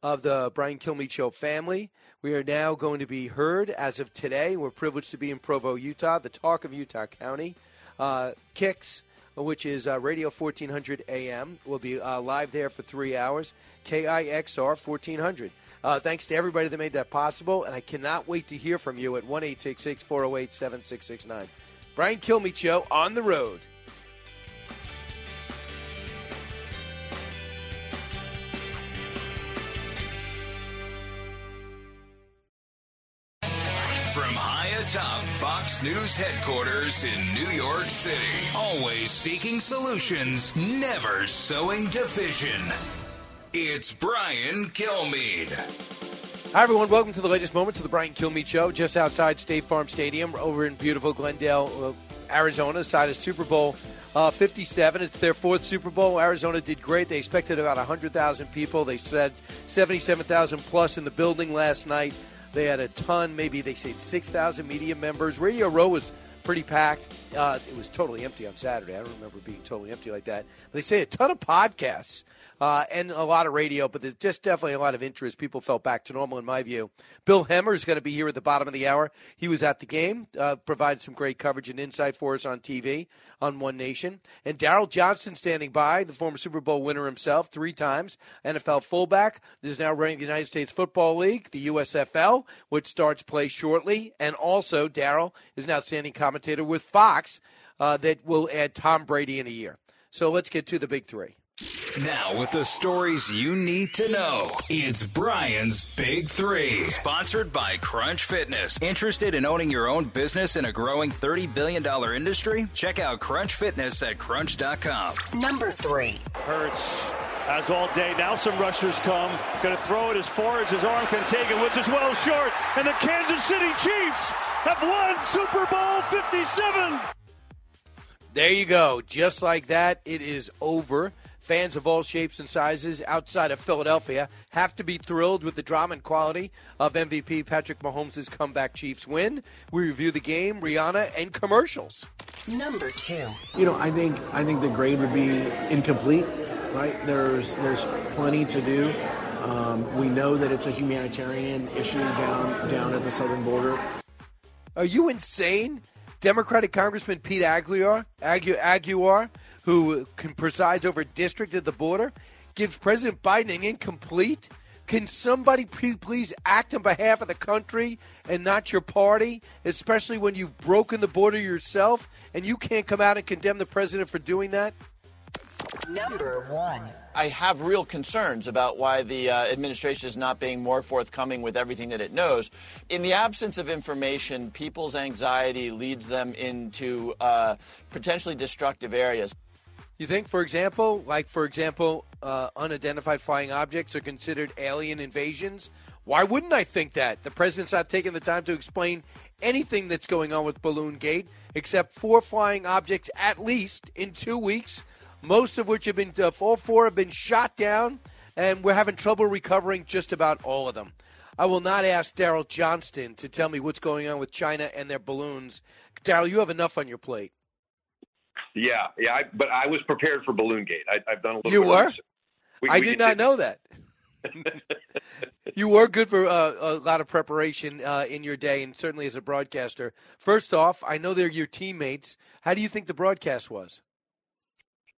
of the Brian Kilmeade Show family. We are now going to be heard as of today. We're privileged to be in Provo, Utah, the talk of Utah County. Uh, Kicks, which is uh, Radio 1400 AM, will be uh, live there for three hours. KIXR 1400. Uh, thanks to everybody that made that possible, and I cannot wait to hear from you at 1 408 7669. Brian Kilmeade Show on the road. From high atop Fox News headquarters in New York City, always seeking solutions, never sowing division. It's Brian Kilmeade. Hi, everyone. Welcome to the latest moments of the Brian Kilmeade Show, just outside State Farm Stadium over in beautiful Glendale, uh, Arizona, side of Super Bowl uh, 57. It's their fourth Super Bowl. Arizona did great. They expected about 100,000 people. They said 77,000 plus in the building last night. They had a ton, maybe they said 6,000 media members. Radio Row was pretty packed. Uh, it was totally empty on Saturday. I don't remember being totally empty like that. They say a ton of podcasts uh, and a lot of radio, but there's just definitely a lot of interest. People felt back to normal, in my view. Bill Hemmer is going to be here at the bottom of the hour. He was at the game, uh, provided some great coverage and insight for us on TV on One Nation. And Daryl Johnston standing by, the former Super Bowl winner himself, three times, NFL fullback. This is now running the United States Football League, the USFL, which starts play shortly. And also, Daryl is an outstanding commentator with Fox uh, that will add Tom Brady in a year. So let's get to the big three. Now, with the stories you need to know, it's Brian's Big Three. Sponsored by Crunch Fitness. Interested in owning your own business in a growing $30 billion industry? Check out Crunch Fitness at crunch.com. Number three. Hurts as all day. Now some rushers come. Going to throw it as far as his arm can take it, which is well short. And the Kansas City Chiefs have won Super Bowl 57. There you go. Just like that, it is over. Fans of all shapes and sizes outside of Philadelphia have to be thrilled with the drama and quality of MVP Patrick Mahomes' comeback Chiefs win. We review the game, Rihanna, and commercials. Number two. You know, I think I think the grade would be incomplete. Right? There's there's plenty to do. Um, we know that it's a humanitarian issue down down at the southern border. Are you insane? Democratic Congressman Pete Aguilar, Agu- Aguilar who can, presides over a district at the border, gives President Biden an incomplete? Can somebody please act on behalf of the country and not your party, especially when you've broken the border yourself and you can't come out and condemn the president for doing that? Number one. I have real concerns about why the uh, administration is not being more forthcoming with everything that it knows. In the absence of information, people's anxiety leads them into uh, potentially destructive areas. You think, for example, like for example, uh, unidentified flying objects are considered alien invasions? Why wouldn't I think that? The president's not taking the time to explain anything that's going on with Balloon Gate, except four flying objects at least in two weeks, most of which have been, uh, all four have been shot down, and we're having trouble recovering just about all of them. I will not ask Daryl Johnston to tell me what's going on with China and their balloons. Daryl, you have enough on your plate. Yeah, yeah. I, but I was prepared for Balloon Gate. I, have done a little. You bit were. We, I we did not know that. (laughs) you were good for uh, a lot of preparation uh, in your day, and certainly as a broadcaster. First off, I know they're your teammates. How do you think the broadcast was?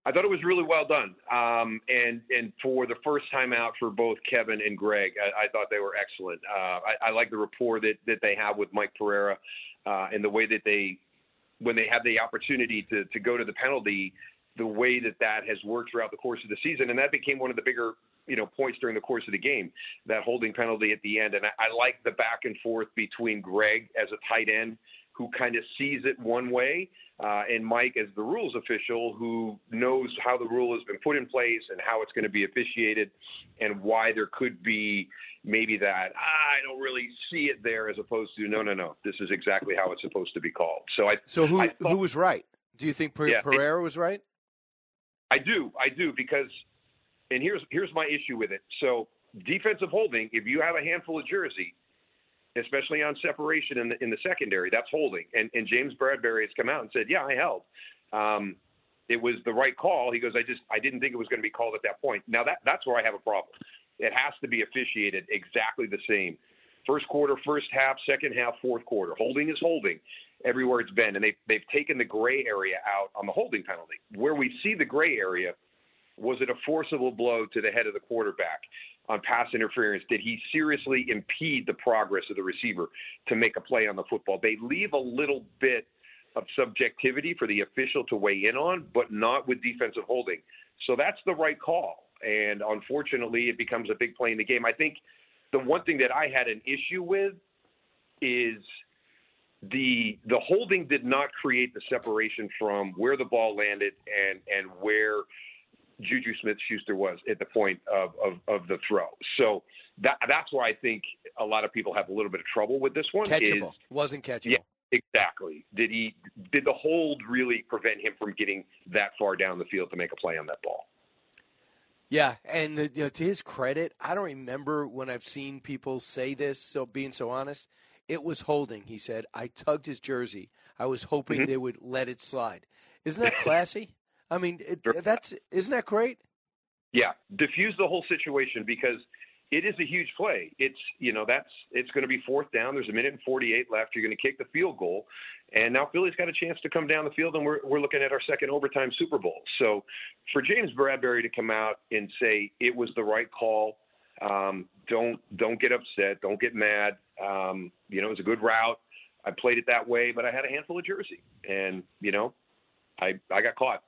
I thought it was really well done. Um, and and for the first time out for both Kevin and Greg, I, I thought they were excellent. Uh, I, I like the rapport that that they have with Mike Pereira, uh, and the way that they, when they have the opportunity to to go to the penalty, the way that that has worked throughout the course of the season, and that became one of the bigger you know points during the course of the game, that holding penalty at the end. And I, I like the back and forth between Greg as a tight end who kind of sees it one way, uh, and Mike as the rules official who knows how the rule has been put in place and how it's going to be officiated, and why there could be maybe that ah, I don't really see it there, as opposed to no, no, no, this is exactly how it's supposed to be called. So I So who I thought- who was right? Do you think Per- Yeah, Pereira was right? I do, I do, because, and here's here's my issue with it. So defensive holding, if you have a handful of jersey, especially on separation in the in the secondary, that's holding. And and James Bradberry has come out and said, yeah, I held. Um, it was the right call. He goes, I just I didn't think it was going to be called at that point. Now that that's where I have a problem. It has to be officiated exactly the same. First quarter, first half, second half, fourth quarter. Holding is holding everywhere it's been, and they they've taken the gray area out on the holding penalty. Where we see the gray area, was it a forcible blow to the head of the quarterback on pass interference? Did he seriously impede the progress of the receiver to make a play on the football? They leave a little bit of subjectivity for the official to weigh in on, but not with defensive holding. So that's the right call. And unfortunately, it becomes a big play in the game. I think the one thing that I had an issue with is the the holding did not create the separation from where the ball landed and and where Juju Smith Schuster was at the point of, of, of the throw. So that that's why I think a lot of people have a little bit of trouble with this one. Catchable. Is, Wasn't catchable. yeah, exactly. Did he did the hold really prevent him from getting that far down the field to make a play on that ball? Yeah, and uh, you know, to his credit, I don't remember when I've seen people say this. So being so honest, it was holding. He said, "I tugged his jersey. I was hoping Mhm. they would let it slide." Isn't that classy? I mean, it, that's isn't that great? Yeah, diffuse the whole situation because it is a huge play. It's you know that's it's going to be fourth down. There's a minute and 48 left. You're going to kick the field goal, and now Philly's got a chance to come down the field, and we're we're looking at our second overtime Super Bowl. So for James Bradberry to come out and say it was the right call, um, don't don't get upset, don't get mad. Um, you know, it was a good route. I played it that way, but I had a handful of jersey, and you know, I I got caught.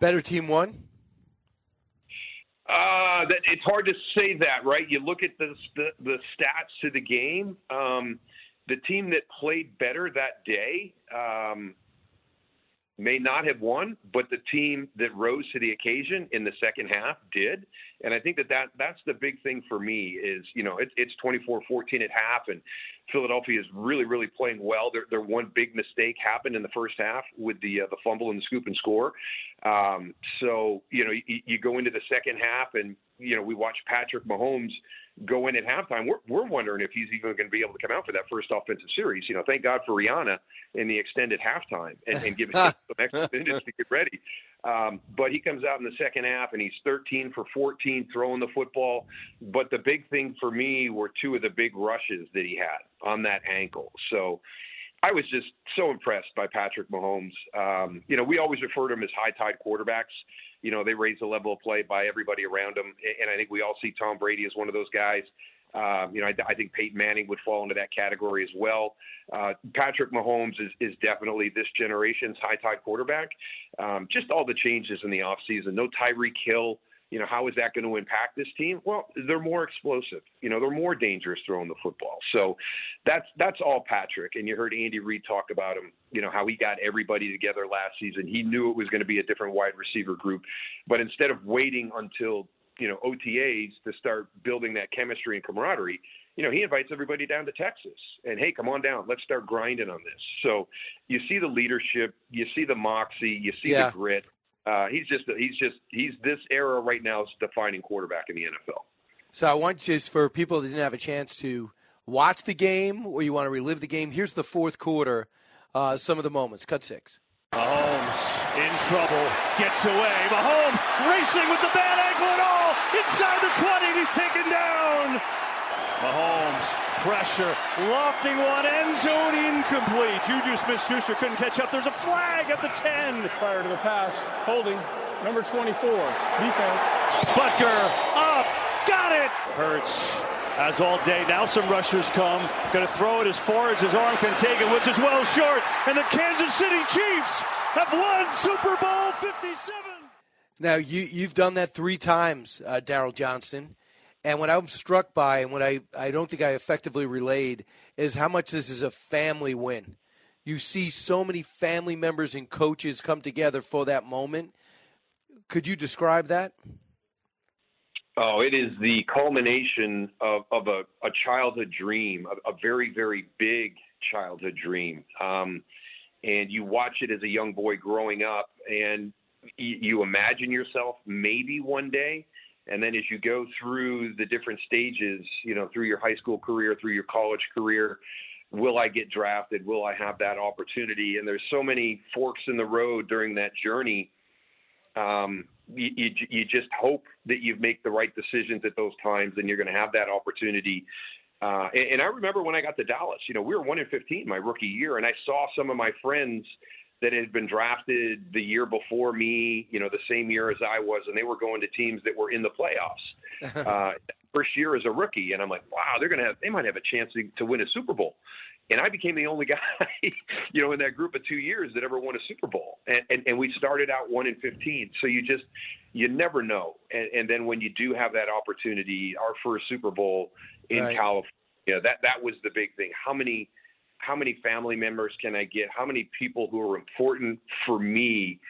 Better team won. Uh, that it's hard to say that, right? You look at the the, the stats to the game. Um, the team that played better that day um, may not have won, but the team that rose to the occasion in the second half did. And I think that, that that's the big thing for me is, you know, it, it's 24-14 at half and Philadelphia is really, really playing well. Their, their one big mistake happened in the first half with the, uh, the fumble and the scoop and score. Um, so, you know, you, you go into the second half and, you know, we watch Patrick Mahomes go in at halftime. We're, we're wondering if he's even going to be able to come out for that first offensive series. You know, thank God for Rihanna in the extended halftime and, and giving him (laughs) some extra minutes to get ready. Um, but he comes out in the second half and he's 13 for 14 throwing the football. But the big thing for me were two of the big rushes that he had on that ankle. So I was just so impressed by Patrick Mahomes. Um, you know, we always refer to him as high tide quarterbacks. You know, they raise the level of play by everybody around him. And I think we all see Tom Brady as one of those guys. Um, you know, I, I think Peyton Manning would fall into that category as well. Uh, Patrick Mahomes is, is definitely this generation's high tide quarterback. Um, just all the changes in the offseason. No Tyreek Hill. You know, how is that going to impact this team? Well, they're more explosive. You know, they're more dangerous throwing the football. So that's that's all Patrick. And you heard Andy Reid talk about him. You know how he got everybody together last season. He knew it was going to be a different wide receiver group, but instead of waiting until you know OTAs to start building that chemistry and camaraderie, you know he invites everybody down to Texas and hey, come on down, let's start grinding on this. So you see the leadership, you see the moxie, you see Yeah. the grit. Uh, he's just he's just he's this era right now is defining quarterback in the NFL. So I want just for people that didn't have a chance to watch the game or you want to relive the game. Here's the fourth quarter. Uh, some of the moments. Cut six. Mahomes in trouble, gets away. Mahomes racing with the bad ankle and all inside the 20. and He's taken down. Mahomes pressure. Lofting one, end zone incomplete. Juju Smith Schuster couldn't catch up. There's a flag at the 10. Prior to the pass, holding number 24, defense. Butker up, got it. Hurts. As all day, now some rushers come. Going to throw it as far as his arm can take it, which is well short. And the Kansas City Chiefs have won Super Bowl 57. Now you you've done that three times, uh, Daryl Johnston, and what I'm struck by, and what I I don't think I effectively relayed, is how much this is a family win. You see so many family members and coaches come together for that moment. Could you describe that? Oh, it is the culmination of, of a, a childhood dream, a, a very, very big childhood dream. Um, and you watch it as a young boy growing up, and you, you imagine yourself maybe one day. And then as you go through the different stages, you know, through your high school career, through your college career, will I get drafted? Will I have that opportunity? And there's so many forks in the road during that journey. Um, you, you, you just hope that you make the right decisions at those times and you're going to have that opportunity. Uh, and, and I remember when I got to Dallas, you know, we were one in 15 my rookie year, and I saw some of my friends that had been drafted the year before me, you know, the same year as I was, and they were going to teams that were in the playoffs. (laughs) uh, first year as a rookie, and I'm like, wow, they're going to have, they might have a chance to, to win a Super Bowl. And I became the only (laughs) guy, you know, in that group of two years that ever won a Super Bowl. And, and, and we started out one in 15. So you just, you never know. And, and then when you do have that opportunity, our first Super Bowl in Right. California, that, that was the big thing. How many, how many family members can I get? How many people who are important for me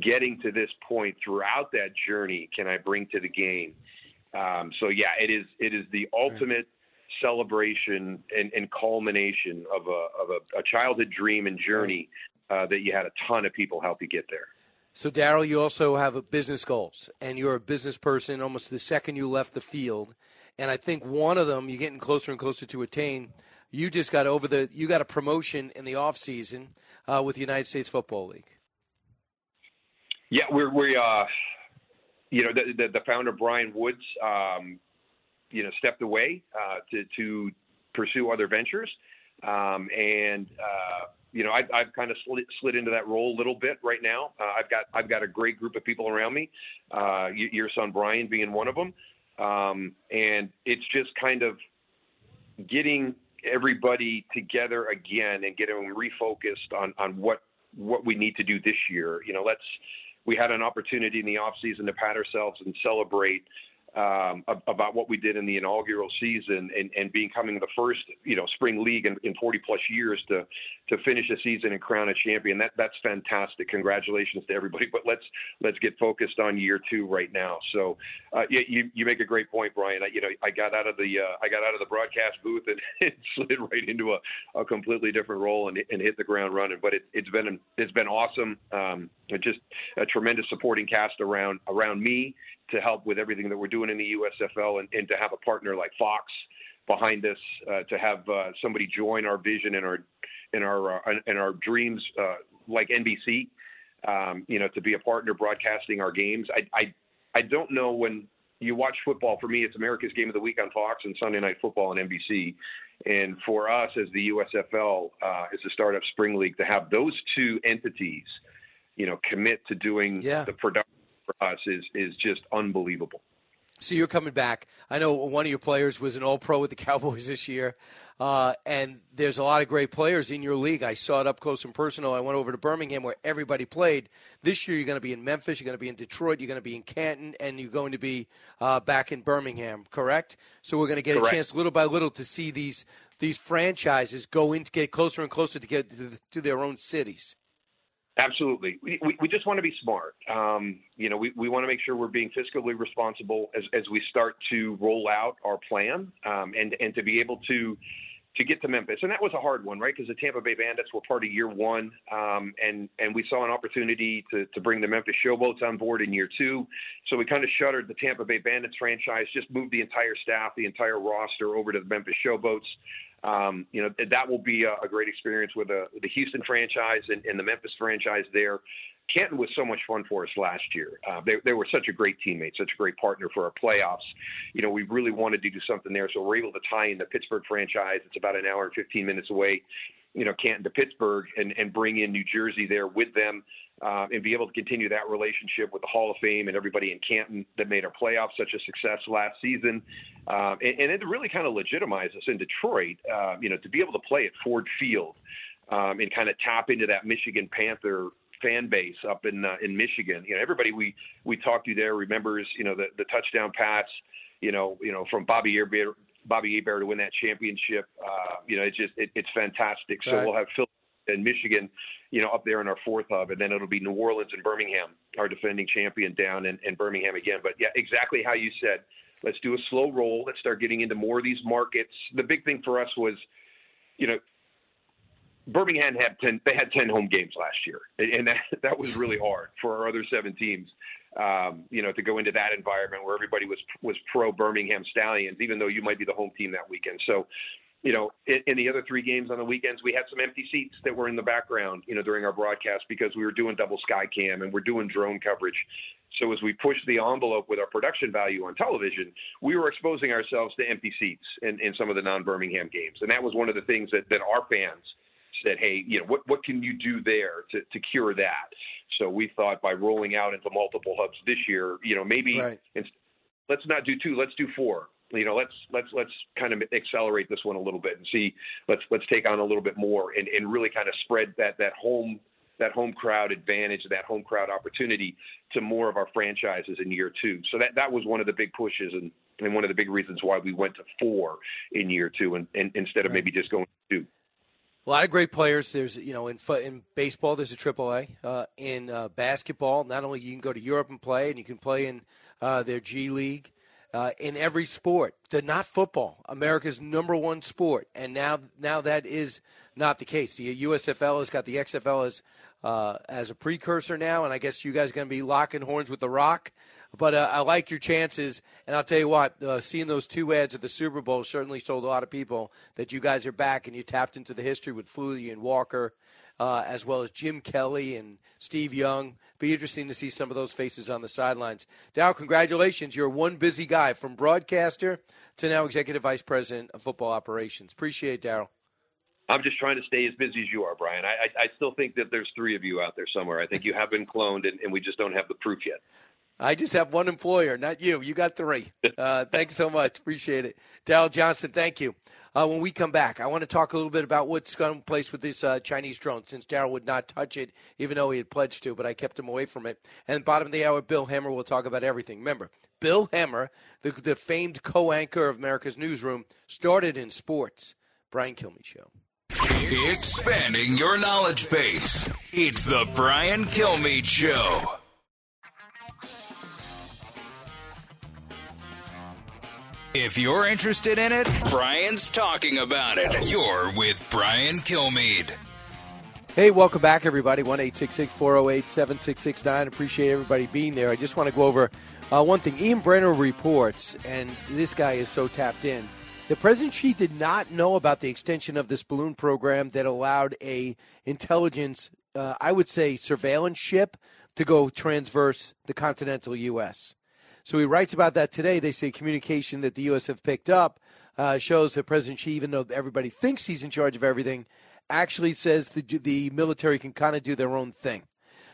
getting to this point throughout that journey can I bring to the game? Um, so yeah, it is it is the ultimate celebration and, and culmination of a of a, a childhood dream and journey uh, that you had a ton of people help you get there. So, Daryl, you also have a business goals, and you're a business person almost the second you left the field. And I think one of them you're getting closer and closer to attain. You just got over the you got a promotion in the off season uh, with the United States Football League. Yeah, we're we uh, you know the, the the founder Brian Woods, um, you know, stepped away uh, to to pursue other ventures, um, and uh, you know I, I've kind of slid, slid into that role a little bit right now. Uh, I've got I've got a great group of people around me, uh, your son Brian being one of them, um, and it's just kind of getting everybody together again and get them refocused on on what what we need to do this year. You know, let's we had an opportunity in the off season to pat ourselves and celebrate um, about what we did in the inaugural season and, and becoming the first, you know, spring league in, in 40 plus years to to finish a season and crown a champion. That that's fantastic. Congratulations to everybody. But let's let's get focused on year two right now. So, uh, you, you you make a great point, Brian. I, you know, I got out of the uh, I got out of the broadcast booth and, (laughs) and slid right into a, a completely different role and, and hit the ground running. But it, it's been it's been awesome. Um, just a tremendous supporting cast around around me to help with everything that we're doing in the USFL and, and to have a partner like Fox behind us, uh, to have uh, somebody join our vision and our and our uh, and our dreams uh, like NBC, um, you know, to be a partner broadcasting our games. I, I I don't know when you watch football. For me, it's America's Game of the Week on Fox and Sunday Night Football on NBC. And for us, as the USFL, uh, as the startup spring league, to have those two entities, you know, commit to doing the production for us is is just unbelievable. So you're coming back. I know one of your players was an All Pro with the (laughs) Cowboys this year, uh, and there's a lot of great players in your league. I saw it up close and personal. I went over to Birmingham where everybody played. This year you're going to be in Memphis, you're going to be in Detroit, you're going to be in Canton, and you're going to be uh, back in Birmingham. Correct? So we're going to get Correct. a chance little by little to see these these franchises go in to get closer and closer to get to, to their own cities. Absolutely. We, we, we just want to be smart. Um, you know, we, we want to make sure we're being fiscally responsible as, as we start to roll out our plan um, and, and to be able to to get to Memphis. And that was a hard one, right? Because the Tampa Bay Bandits were part of year one. Um, and, and we saw an opportunity to, to bring the Memphis Showboats on board in year two. So we kind of shuttered the Tampa Bay Bandits franchise, just moved the entire staff, the entire roster over to the Memphis Showboats. Um, you know, that will be a, a great experience with the, the Houston franchise and, and the Memphis franchise there. Canton was so much fun for us last year. Uh, they, they were such a great teammate, such a great partner for our playoffs. You know, we really wanted to do something there, so we're able to tie in the Pittsburgh franchise. It's about an hour and 15 minutes away. You know, Canton to Pittsburgh, and and bring in New Jersey there with them, uh, and be able to continue that relationship with the Hall of Fame and everybody in Canton that made our playoffs such a success last season, um, and, and it really kind of legitimized us in Detroit. Uh, you know, to be able to play at Ford Field um, and kind of tap into that Michigan Panther fan base up in uh, in Michigan. You know, everybody we we talked to there remembers you know the the touchdown pass. You know, you know from Bobby Hebert, Bobby Hebert to win that championship. Uh, you know, it's just it, it's fantastic. So Right. we'll have Phil and Michigan, you know, up there in our fourth hub, and then it'll be New Orleans and Birmingham, our defending champion down in, in Birmingham again. But yeah, exactly how you said. Let's do a slow roll. Let's start getting into more of these markets. The big thing for us was, you know, Birmingham had ten. They had ten home games last year, and that that was really hard for our other seven teams. Um, you know, to go into that environment where everybody was was pro Birmingham Stallions, even though you might be the home team that weekend. So, you know, in, in the other three games on the weekends, we had some empty seats that were in the background, you know, during our broadcast because we were doing double sky cam and we're doing drone coverage. So as we pushed the envelope with our production value on television, we were exposing ourselves to empty seats in, in some of the non-Birmingham games, and that was one of the things that that our fans said, hey, you know, what what can you do there to to cure that? So we thought by rolling out into multiple hubs this year, you know, maybe ins- let's not do two, let's do four. You know, let's let's let's kind of accelerate this one a little bit and see. Let's let's take on a little bit more and, and really kind of spread that that home that home crowd advantage, that home crowd opportunity to more of our franchises in year two. So that that was one of the big pushes and, and one of the big reasons why we went to four in year two and, and instead of maybe just going to two. A lot of great players. There's, you know, in in baseball, there's a triple A. Uh, in uh, basketball, not only you can go to Europe and play, and you can play in uh, their G League. Uh, in every sport, they're not football. America's number one sport, and now now that is not the case. The USFL has got the XFL as uh, as a precursor now, and I guess you guys are going to be locking horns with the Rock. But uh, I like your chances, and I'll tell you what, uh, seeing those two ads at the Super Bowl certainly told a lot of people that you guys are back and you tapped into the history with Flutie and Walker, uh, as well as Jim Kelly and Steve Young. Be interesting to see some of those faces on the sidelines. Dow, congratulations. You're one busy guy from broadcaster to now executive vice president of football operations. Appreciate it, Daryl. I'm just trying to stay as busy as you are, Brian. I, I, I still think that there's three of you out there somewhere. I think you have been cloned, and, and we just don't have the proof yet. I just have one employer, not you. You got three. Uh, thanks so much. Appreciate it. Daryl Johnston, thank you. Uh, when we come back, I want to talk a little bit about what's going to place with this uh, Chinese drone, since Daryl would not touch it, even though he had pledged to, but I kept him away from it. And bottom of the hour, Bill Hemmer will talk about everything. Remember, Bill Hemmer, the, the famed co-anchor of America's Newsroom, started in sports. Brian Kilmeade Show. Expanding your knowledge base. It's the Brian Kilmeade Show. If you're interested in it, Brian's talking about it. You're with Brian Kilmeade. Hey, welcome back, everybody. One eight six six four zero eight seven six six nine. Appreciate everybody being there. I just want to go over uh, one thing. Ian Bremmer reports, and this guy is so tapped in. The President Xi did not know about the extension of this balloon program that allowed a intelligence, uh, I would say, surveillance ship to go transverse the continental U.S. So he writes about that today. They say communication that the U.S. have picked up uh, shows that President Xi, even though everybody thinks he's in charge of everything, actually says the, the military can kind of do their own thing.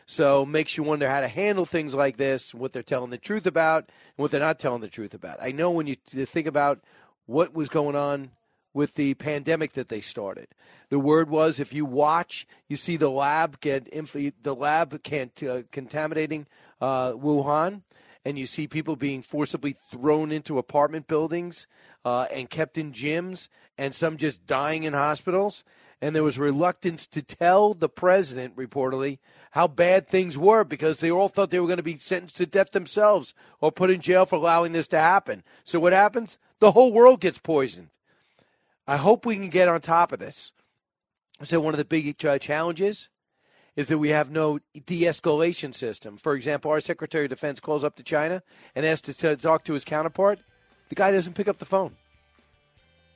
So makes you wonder how to handle things like this, what they're telling the truth about, and what they're not telling the truth about. I know when you think about what was going on with the pandemic that they started. The word was if you watch, you see the lab get the lab can uh, contaminating uh, Wuhan, and you see people being forcibly thrown into apartment buildings uh, and kept in gyms, and some just dying in hospitals. And there was reluctance to tell the president, reportedly, how bad things were because they all thought they were going to be sentenced to death themselves or put in jail for allowing this to happen. So what happens? The whole world gets poisoned. I hope we can get on top of this. So one of the big uh, challenges is that we have no de-escalation system. For example, our Secretary of Defense calls up to China and asks to talk to his counterpart. The guy doesn't pick up the phone.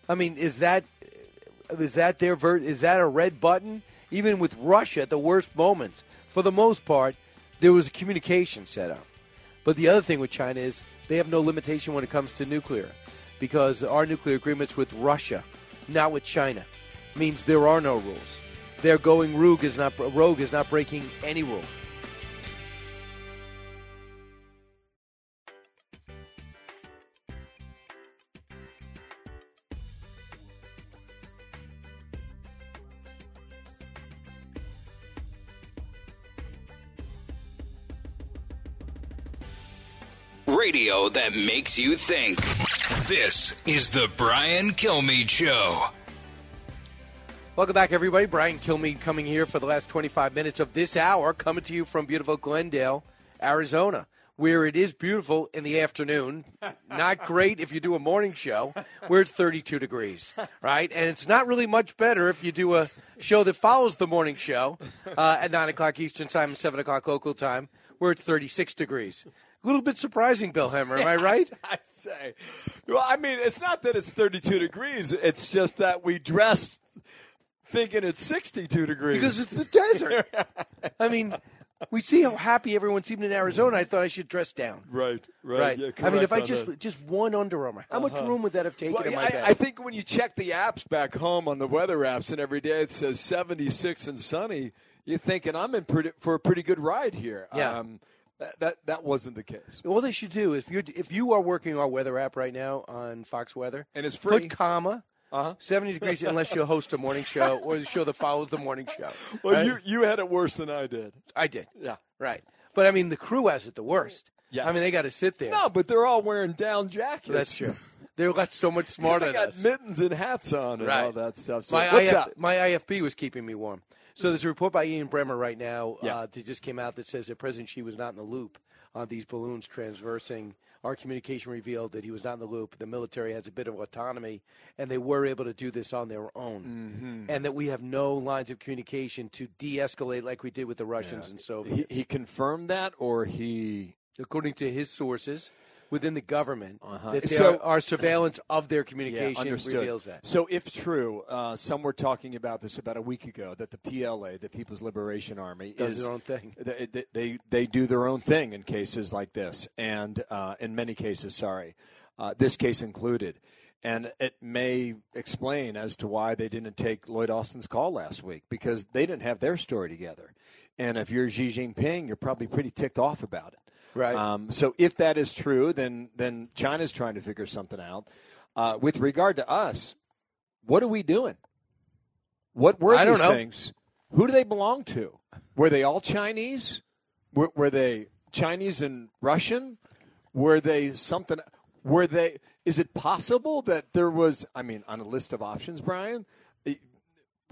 I mean, is that is that their ver- is that a red button? Even with Russia at the worst moments, for the most part, there was a communication set up. But the other thing with China is they have no limitation when it comes to nuclear because our nuclear agreements with Russia, not with China, means there are no rules. Their going rogue is not rogue is not breaking any rule. Radio that makes you think. This is the Brian Kilmeade Show. Welcome back, everybody. Brian Kilmeade coming here for the last 25 minutes of this hour, coming to you from beautiful Glendale, Arizona, where it is beautiful in the afternoon. (laughs) Not great if you do a morning show where it's 32 degrees, right? And it's not really much better if you do a show that follows the morning show uh, at 9 o'clock Eastern Time and 7 o'clock local time, where it's 36 degrees. A little bit surprising, Bill Hemmer. Am I right? (laughs) I'd say. Well, I mean, it's not that it's 32 degrees. It's just that we dressed thinking it's 62 degrees. Because it's the desert. I mean, we see how happy everyone seemed in Arizona. I thought I should dress down. Right, right. Yeah, I mean, if I just that. just one Under Armour, how much Uh-huh. room would that have taken Well, in my I, bag? I think when you check the apps back home on the weather apps, and every day it says 76 and sunny, you're thinking I'm in pretty, for a pretty good ride here. Yeah. Um, that, that that wasn't the case. What they should do is if you if you are working our weather app right now on Fox Weather, And it's free. put comma. Uh-huh. 70 degrees unless you host a morning show or the show that follows the morning show. Well, Right? you you had it worse than I did. I did. Yeah. Right. But I mean, the crew has it the worst. Yes. I mean, they got to sit there. No, but they're all wearing down jackets. That's true. They're got so much (laughs) smarter they than got us. mittens and hats on and Right. all that stuff. So my, what's IF, up? my IFB was keeping me warm. So there's a report by Ian Bremmer right now Yeah. uh, that just came out that says that President Xi was not in the loop on these balloons transversing. Our communication revealed that he was not in the loop. The military has a bit of autonomy, and they were able to do this on their own. Mhm. And that we have no lines of communication to de-escalate like we did with the Russians and He, he confirmed that, or he according to his sources within the government, Uh-huh. that So- are surveillance of their communication understood. reveals that. So, if true, uh, some were talking about this about a week ago that the PLA, the People's Liberation Army, Does is, their own thing. They, they- they they do their own thing in cases like this, and uh, in many cases, sorry, uh, this case included. And it may explain as to why they didn't take Lloyd Austin's call last week because they didn't have their story together. And if you're Xi Jinping, you're probably pretty ticked off about it. Right. Um, so if that is true, then then China's trying to figure something out. Uh, with regard to us, what are we doing? What were I these things? Who do they belong to? Were they all Chinese? Were, were they Chinese and Russian? Were they something? Were they? Is it possible that there was? I mean, on a list of options, Brian,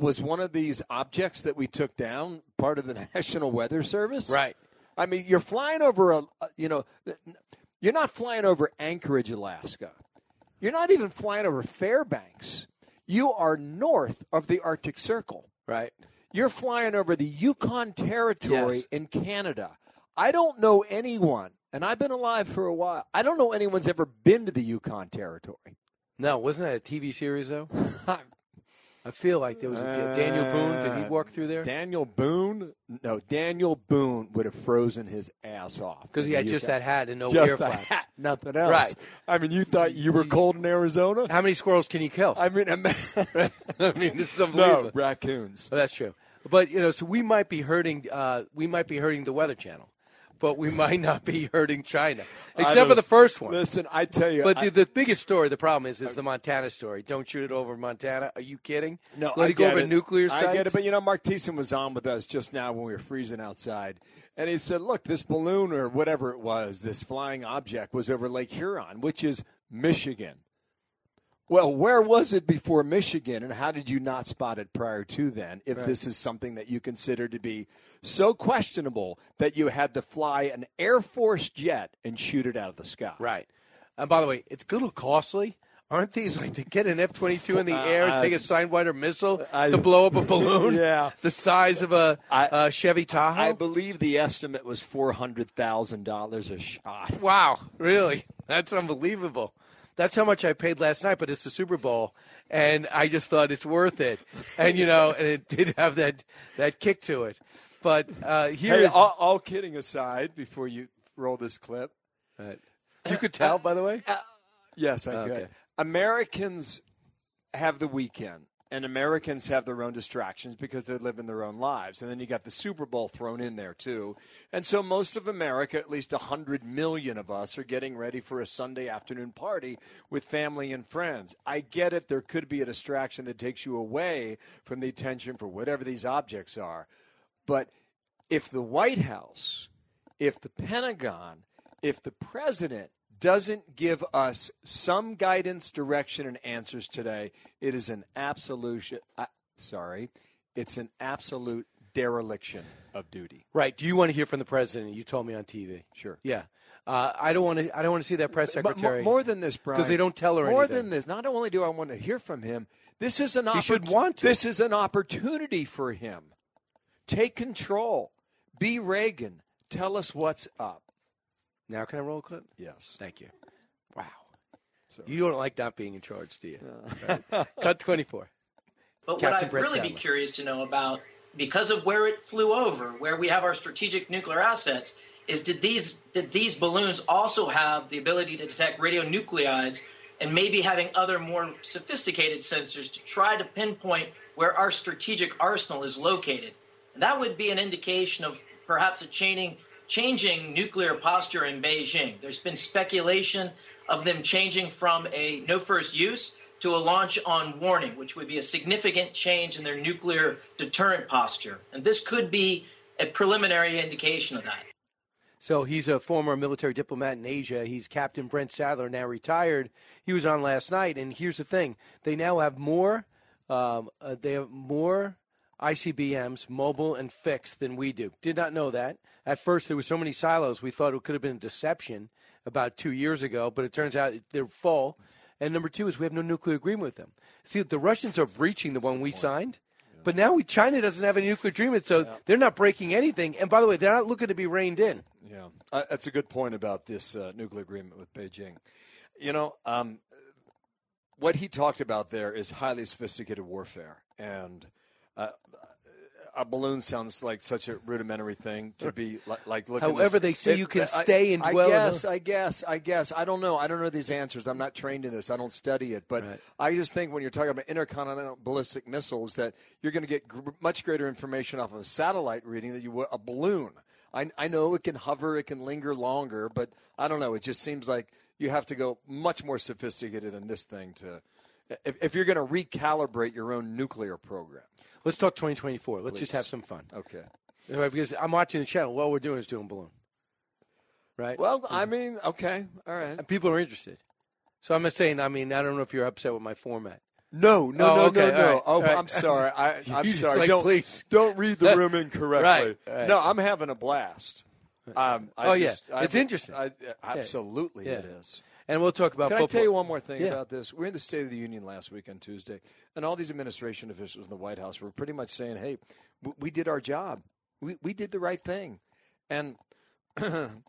was one of these objects that we took down part of the (laughs) National Weather Service? Right. I mean, you're flying over a, you know, you're not flying over Anchorage, Alaska. You're not even flying over Fairbanks. You are north of the Arctic Circle. Right. You're flying over the Yukon Territory Yes. in Canada. I don't know anyone, and I've been alive for a while. I don't know anyone's ever been to the Yukon Territory. No, wasn't that a TV series though? (laughs) I feel like there was a Daniel Boone. Did he walk through there? Uh, Daniel Boone? No, Daniel Boone would have frozen his ass off because he had just that hat and no just ear flaps. hat, nothing else. Right. I mean, you thought you were cold in Arizona? How many squirrels can you kill? I mean, (laughs) I mean, it's unbelievable. no raccoons. Well, that's true. But you know, so we might be hurting. Uh, we might be hurting the Weather Channel, but we might not be hurting China, except for the first one. Listen, I tell you, But I- the, the biggest story, the problem is, is the Montana story. Don't shoot it over Montana. Are you kidding? No, let I it go over it. nuclear sites. I get it, but you know, Mark Thiessen was on with us just now when we were freezing outside, and he said, "Look, this balloon or whatever it was, this flying object was over Lake Huron, which is Michigan." Well, where was it before Michigan, and how did you not spot it prior to then? If Right. this is something that you consider to be so questionable that you had to fly an Air Force jet and shoot it out of the sky, Right. And by the way, it's a little costly. Aren't these like to get an F twenty two in the (laughs) air and Uh, take a Sidewinder missile (laughs) I- to blow up a balloon? (laughs) Yeah. the size of a, a Chevy Tahoe. I believe the estimate was four hundred thousand dollars a shot. Wow, really? That's unbelievable. That's how much I paid last night, but it's the Super Bowl, and I just thought it's worth it. And you know, and it did have that that kick to it. But uh, here Hey, is- all, all kidding aside, before you roll this clip, you could tell, by the way. Yes, I Oh, could. Americans have the weekend, and Americans have their own distractions because they're living their own lives. And then you got the Super Bowl thrown in there, too. And so most of America, at least 100 million of us, are getting ready for a Sunday afternoon party with family and friends. I get it. There could be a distraction that takes you away from the attention for whatever these objects are. But if the White House, if the Pentagon, if the president doesn't give us some guidance, direction, and answers today, it is an absolute. Uh, sorry, it's an absolute dereliction of duty. Right. Do you want to hear from the president? You told me on TV. Sure. Yeah. Uh, I don't want to. I don't want to see that press But secretary. more than this, Brian, because they don't tell her anything. More anything. than this, not only do I want to hear from him, this is an. He should want to. This is an opportunity for him. Take control. Be Reagan. Tell us what's up. Now can I roll a clip? Yes. Thank you. Wow. You don't like not being in charge, do you? Right. Cut twenty four. But Captain what I'd Brett really be curious to know about, because of where it flew over, where we have our strategic nuclear assets, is did these did these balloons also have the ability to detect radionuclides and maybe having other more sophisticated sensors to try to pinpoint where our strategic arsenal is located? And that would be an indication of perhaps a changing changing nuclear posture in Beijing. There's been speculation of them changing from a no first use to a launch on warning, which would be a significant change in their nuclear deterrent posture. And this could be a preliminary indication of that. So he's a former military diplomat in Asia. He's Captain Brent Sadler, now retired. He was on last night, and here's the thing: they now have more. Um, uh, they have more ICBMs, mobile and fixed, than we do. Did not know that. At first, there were so many silos, we thought it could have been a deception about two years ago, but it turns out they're full. And number two is we have no nuclear agreement with them. See, the Russians are breaching the one we signed. But now we, China doesn't have a nuclear agreement, so they're not breaking anything. And by the way, they're not looking to be reined in. Yeah, uh, that's a good point about this uh, nuclear agreement with Beijing. You know, um, what he talked about there is highly sophisticated warfare, and uh, a balloon sounds like such a rudimentary thing to be like, like looking. However, this- they say you can I- stay and I dwell in guess, I guess, I guess. I don't know. I don't know these answers. I'm not trained in this. I don't study it, but I just think when you're talking about intercontinental ballistic missiles, that you're going to get gr- much greater information off of a satellite reading than you would a balloon. I, I know it can hover, it can linger longer, but I don't know. It just seems like you have to go much more sophisticated than this thing to, if, if you're going to recalibrate your own nuclear program. Let's talk 2024. Let's just have some fun. Okay. Right, Because I'm watching the channel. What we're doing is doing balloon. Right? Well, I mean, okay, all right. And people are interested. So I'm not saying, I mean, I don't know if you're upset with my format. No, no, Oh, no, okay, no, no. right, Oh, right. I'm sorry. I, (laughs) I'm sorry. like, don't, please. don't read the room (laughs) incorrectly. Right. No, I'm having a blast. Um, I oh, just- yeah. I- It's interesting. I, absolutely, Yeah. it is. And we'll talk about Can football. I tell you one more thing Yeah. about this? We're in the State of the Union last week on Tuesday, and all these administration officials in the White House were pretty much saying, "Hey, we did our job. We we did the right thing," and (clears throat) and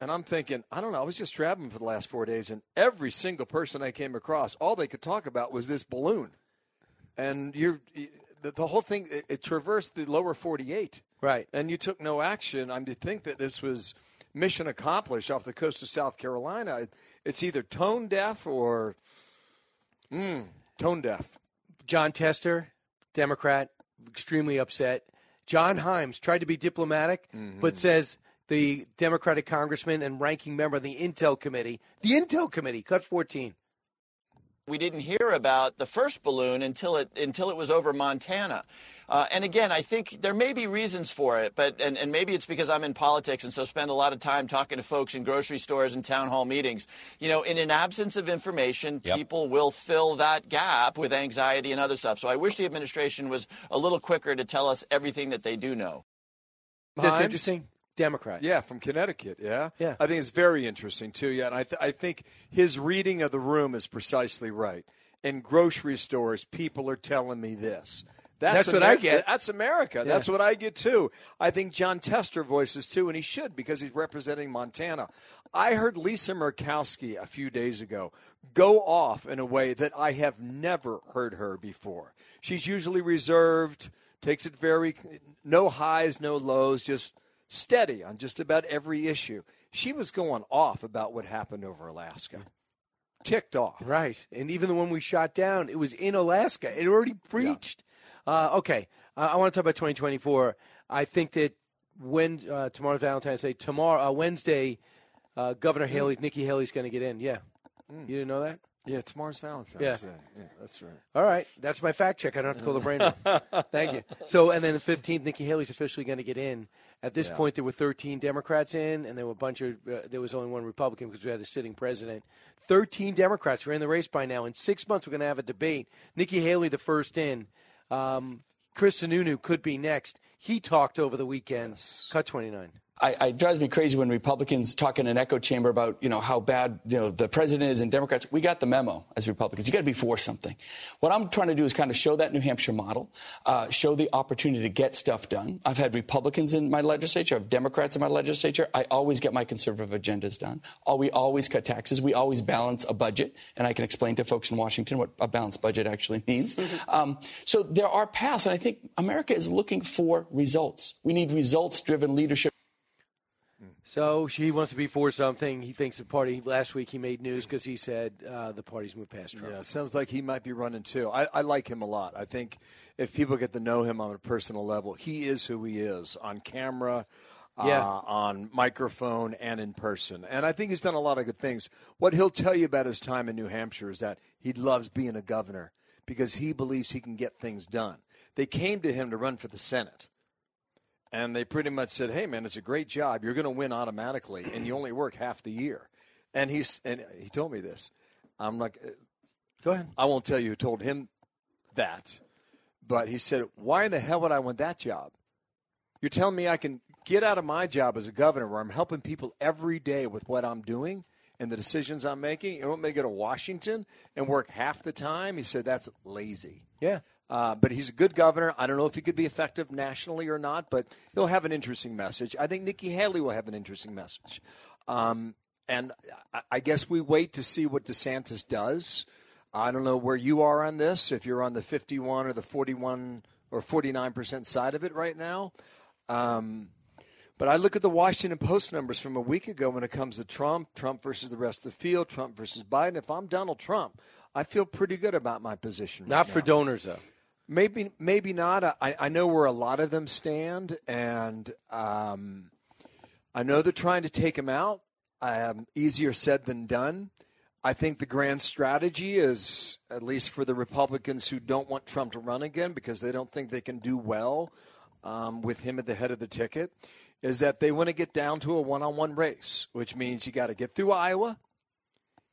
I'm thinking, I don't know. I was just traveling for the last four days, and every single person I came across, all they could talk about was this balloon, and you're. The, the whole thing it, it traversed the lower 48 right and you took no action i'm to think that this was mission accomplished off the coast of south carolina it's either tone deaf or mm, tone deaf Jon Tester, Democrat, extremely upset. John Himes tried to be diplomatic, Mm-hmm. but says the Democratic congressman and ranking member of the Intel Committee, the Intel Committee, cut 14. We didn't hear about the first balloon until it until it was over Montana. Uh, and again, I think there may be reasons for it, but and, and maybe it's because I'm in politics and so spend a lot of time talking to folks in grocery stores and town hall meetings. You know, in an absence of information, people will fill that gap with anxiety and other stuff. So I wish the administration was a little quicker to tell us everything that they do know. That's Himes? interesting. Democrat. yeah from connecticut yeah Yeah. i think it's very interesting too yeah and i, th- I think his reading of the room is precisely right in grocery stores people are telling me this That's what I get. That's America. Yeah. That's what I get too. I think Jon Tester voices too, and he should because he's representing Montana. I heard Lisa Murkowski a few days ago go off in a way that I have never heard her before. She's usually reserved, takes it very no highs, no lows, just steady on just about every issue. She was going off about what happened over Alaska. Ticked off. Right. And even the one we shot down, it was in Alaska. It already breached. Uh, okay. Uh, I want to talk about 2024. I think that when uh, tomorrow's Valentine's Day, tomorrow, uh, Wednesday, uh, Governor Haley, Nikki Haley's going to get in. Yeah. You didn't know that? Yeah, tomorrow's Valentine's Yeah. Day. Yeah, that's right. All right, that's my fact check. I don't have to call the brain. (laughs) Thank you. So, and then the fifteenth, Nikki Haley's officially going to get in. At this Yeah. point, there were thirteen Democrats in, and there were a bunch of. Uh, there was only one Republican because we had a sitting president. Thirteen Democrats were in the race by now. In six months, we're going to have a debate. Nikki Haley, the first in. Um, Chris Sununu could be next. He talked over the weekend. Cut twenty nine. I, I, it drives me crazy when Republicans talk in an echo chamber about you know how bad you know the president is and Democrats. We got the memo as Republicans. You got to be for something. What I'm trying to do is kind of show that New Hampshire model, uh, show the opportunity to get stuff done. I've had Republicans in my legislature, I have Democrats in my legislature. I always get my conservative agendas done. All, we always cut taxes. We always balance a budget, and I can explain to folks in Washington what a balanced budget actually means. (laughs) um, so there are paths, and I think America is looking for results. We need results-driven leadership. So he wants to be for something. He thinks the party. Last week he made news because he said uh, the party's moved past Trump. Yeah, sounds like he might be running too. I, I like him a lot. I think if people get to know him on a personal level, he is who he is on camera, Yeah. uh, on microphone, and in person. And I think he's done a lot of good things. What he'll tell you about his time in New Hampshire is that he loves being a governor because he believes he can get things done. They came to him to run for the Senate. And they pretty much said, "Hey, man, it's a great job. You're going to win automatically, and you only work half the year." And he's and he told me this. I'm like, uh, Go ahead. I won't tell you who told him that, but he said, "Why in the hell would I want that job? You're telling me I can get out of my job as a governor, where I'm helping people every day with what I'm doing and the decisions I'm making. You want me to go to Washington and work half the time?" He said, "That's lazy." Yeah. Uh, but he's a good governor. I don't know if he could be effective nationally or not, but he'll have an interesting message. I think Nikki Haley will have an interesting message. Um, and I, I guess we wait to see what DeSantis does. I don't know where you are on this, if you're on the 51 or the 41 or 49% side of it right now. Um, but I look at the Washington Post numbers from a week ago when it comes to Trump, Trump versus the rest of the field, Trump versus Biden. If I'm Donald Trump, I feel pretty good about my position. right Not for now. donors though. Maybe, maybe not. I, I know where a lot of them stand, and um, I know they're trying to take him out. Um, easier said than done. I think the grand strategy is, at least for the Republicans who don't want Trump to run again because they don't think they can do well um, with him at the head of the ticket, is that they want to get down to a one-on-one race, which means you got to get through Iowa,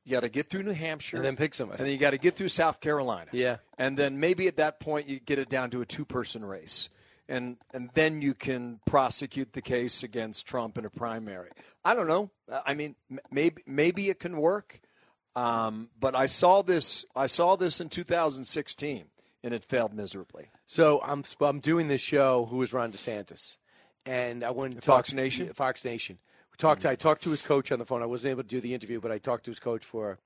you got to get through New Hampshire, And then pick somebody. and then you got to get through South Carolina. Yeah. And then maybe at that point you get it down to a two-person race. And and then you can prosecute the case against Trump in a primary. I don't know. I mean, maybe maybe it can work. Um, but I saw this I saw this in 2016 and it failed miserably. So I'm I'm doing this show. Who is Ron DeSantis? And I went to Fox talk, Nation? Fox Nation. We talked. I talked to his coach on the phone. I wasn't able to do the interview, but I talked to his coach for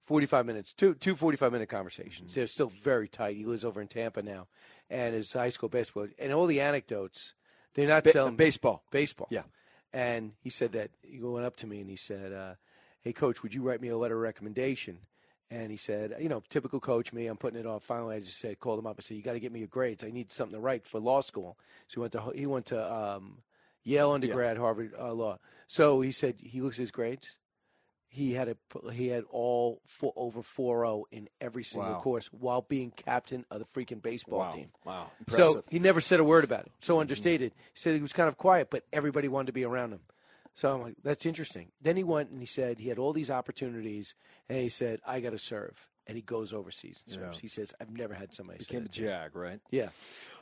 45 minutes, two two 45 minute conversations. They're still very tight. He lives over in Tampa now, and his high school basketball and all the anecdotes. They're not Ba- selling baseball. Baseball. Yeah. And he said that he went up to me and he said, uh, "Hey, coach, would you write me a letter of recommendation?" And he said, "You know, typical coach me. I'm putting it off. Finally, I just said, called him up. I said, you got to get me your grades. I need something to write for law school." So he went to he went to um, Yale undergrad, Harvard uh, law. So he said he looks at his grades. He had a he had all four, over 4.0 in every single Wow. course while being captain of the freaking baseball Wow. team. Wow. So he never said a word about it. So understated. He said he was kind of quiet, but everybody wanted to be around him. So I'm like, that's interesting. Then he went and he said he had all these opportunities, and he said, I got to serve. And he goes overseas and serves. Yeah. He says, I've never had somebody say Became a that to me." jag, right? Yeah.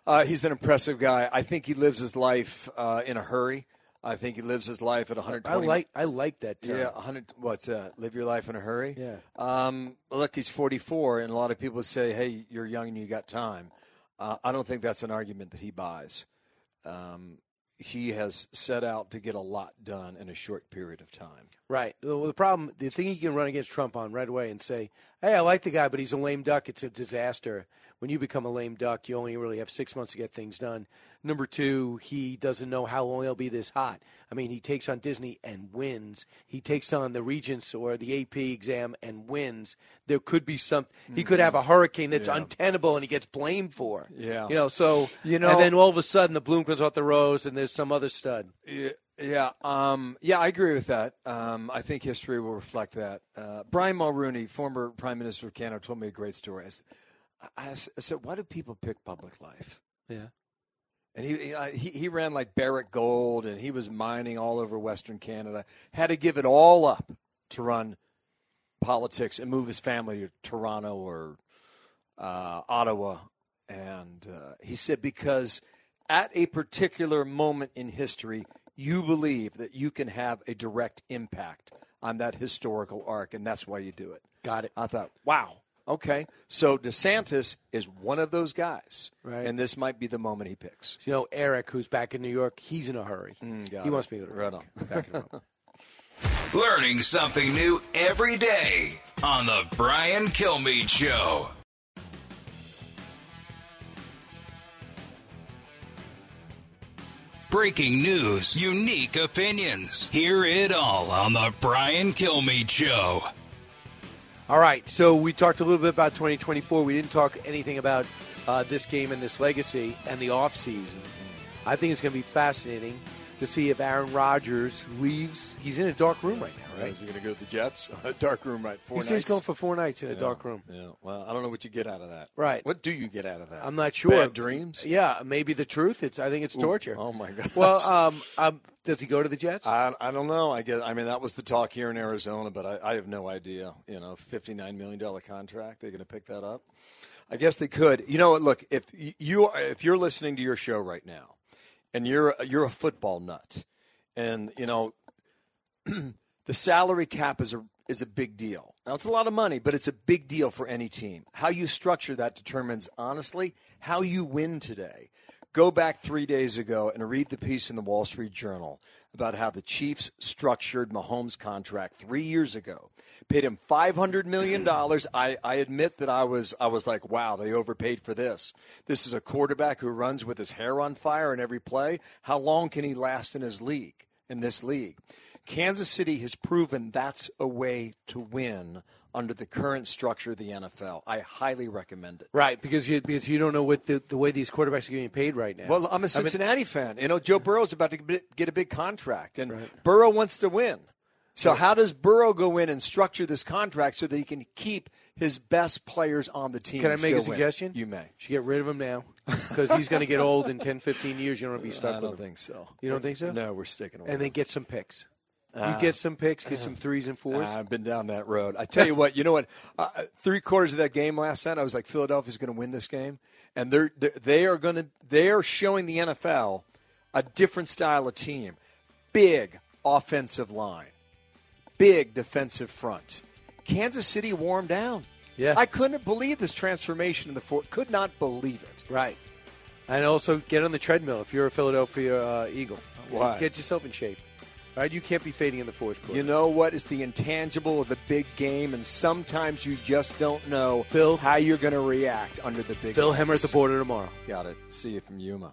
Uh, he's an impressive guy. I think he lives his life uh, in a hurry. I think he lives his life at 120. I like I like that term. Yeah, 100. What's that? Live your life in a hurry. Yeah. Um, look, he's 44, and a lot of people say, "Hey, you're young and you got time." Uh, I don't think that's an argument that he buys. Um, he has set out to get a lot done in a short period of time. Right. Well, the problem, the thing he can run against Trump on right away and say, "Hey, I like the guy, but he's a lame duck." It's a disaster. When you become a lame duck, you only really have six months to get things done. Number two, he doesn't know how long he'll be this hot. I mean, he takes on Disney and wins. He takes on the Regents or the AP exam and wins. There could be some. He could have a mm-hmm. hurricane that's Yeah. untenable and he gets blamed for. Yeah. You know. So You know- and then all of a sudden the bloom comes off the rose and there's some other stud. Yeah, yeah, um, yeah, I agree with that. Um, I think history will reflect that. Uh, Brian Mulroney, former Prime Minister of Canada, told me a great story. I, said, "Why do people pick public life?" Yeah. And he, he he he ran like Barrick Gold, and he was mining all over Western Canada. Had to give it all up to run politics and move his family to Toronto or uh, Ottawa. And uh, he said because at a particular moment in history, you believe that you can have a direct impact on that historical arc, and that's why you do it. Got it. I thought, wow. Okay, so DeSantis is one of those guys, Right. and this might be the moment he picks. You know, Eric, who's back in New York, he's in a hurry. Mm, he it. wants me to Right on. back him up. Learning something new every day on the Brian Kilmeade Show. Breaking news, unique opinions. Hear it all on the Brian Kilmeade Show. All right, so we talked a little bit about 2024. We didn't talk anything about uh, this game and this legacy and the offseason. I think it's going to be fascinating to see if Aaron Rodgers leaves. He's in a dark room right now, right? Is he going to go to the Jets? (laughs) dark room, right? Four he says he's going for four nights in a Yeah, dark room. Yeah. Well, I don't know what you get out of that. Right. What do you get out of that? I'm not sure. Bad dreams. Yeah, maybe the truth. It's. I think it's Ooh, torture. oh my god. Well, um, um, does he go to the Jets? I, I don't know. I get. I mean, that was the talk here in Arizona, but I, I have no idea. You know, fifty nine million dollar contract. They're going to pick that up. I guess they could. You know, what? look if you if you're listening to your show right now, and you're you're a football nut, and you know (clears throat) the salary cap is a is a big deal. Now it's a lot of money, but it's a big deal for any team. How you structure that determines honestly how you win today. Go back 3 days ago and read the piece in the Wall Street Journal about how the Chiefs structured Mahomes' contract 3 years ago. Paid him 500 million dollars. I, I admit that I was I was like, "Wow, they overpaid for this." This is a quarterback who runs with his hair on fire in every play. How long can he last in his league? In this league? Kansas City has proven that's a way to win under the current structure of the NFL. I highly recommend it. Right, because you because you don't know what the, the way these quarterbacks are getting paid right now. Well, I'm a I mean- Cincinnati fan. You know, Joe Burrow's about to get a big contract, and Burrow wants to win. So, how does Burrow go in and structure this contract so that he can keep his best players on the team? Can I make a still win? suggestion? You may. Should get rid of him now (laughs) because he's going to get old in 10, 15 years. You don't want to be stuck I with don't think so. You don't think so? No, we're sticking with And then get some picks. You get some picks, get some threes and fours. I've been down that road. I tell you what, you know what? Uh, three quarters of that game last night, I was like, Philadelphia's going to win this game, and they're they're- they are going to they are showing the NFL a different style of team. Big offensive line, big defensive front. Kansas City warmed down. Yeah. I couldn't believe this transformation in the fourth. Could not believe it. Right. And also get on the treadmill if you're a Philadelphia uh, Eagle. Why? Get yourself in shape. Right? You can't be fading in the fourth quarter. You know what is the intangible of the big game, and sometimes you just don't know Bill, how you're going to react under the big. Bill. Hemmer at the border tomorrow. Got it. See you from Yuma.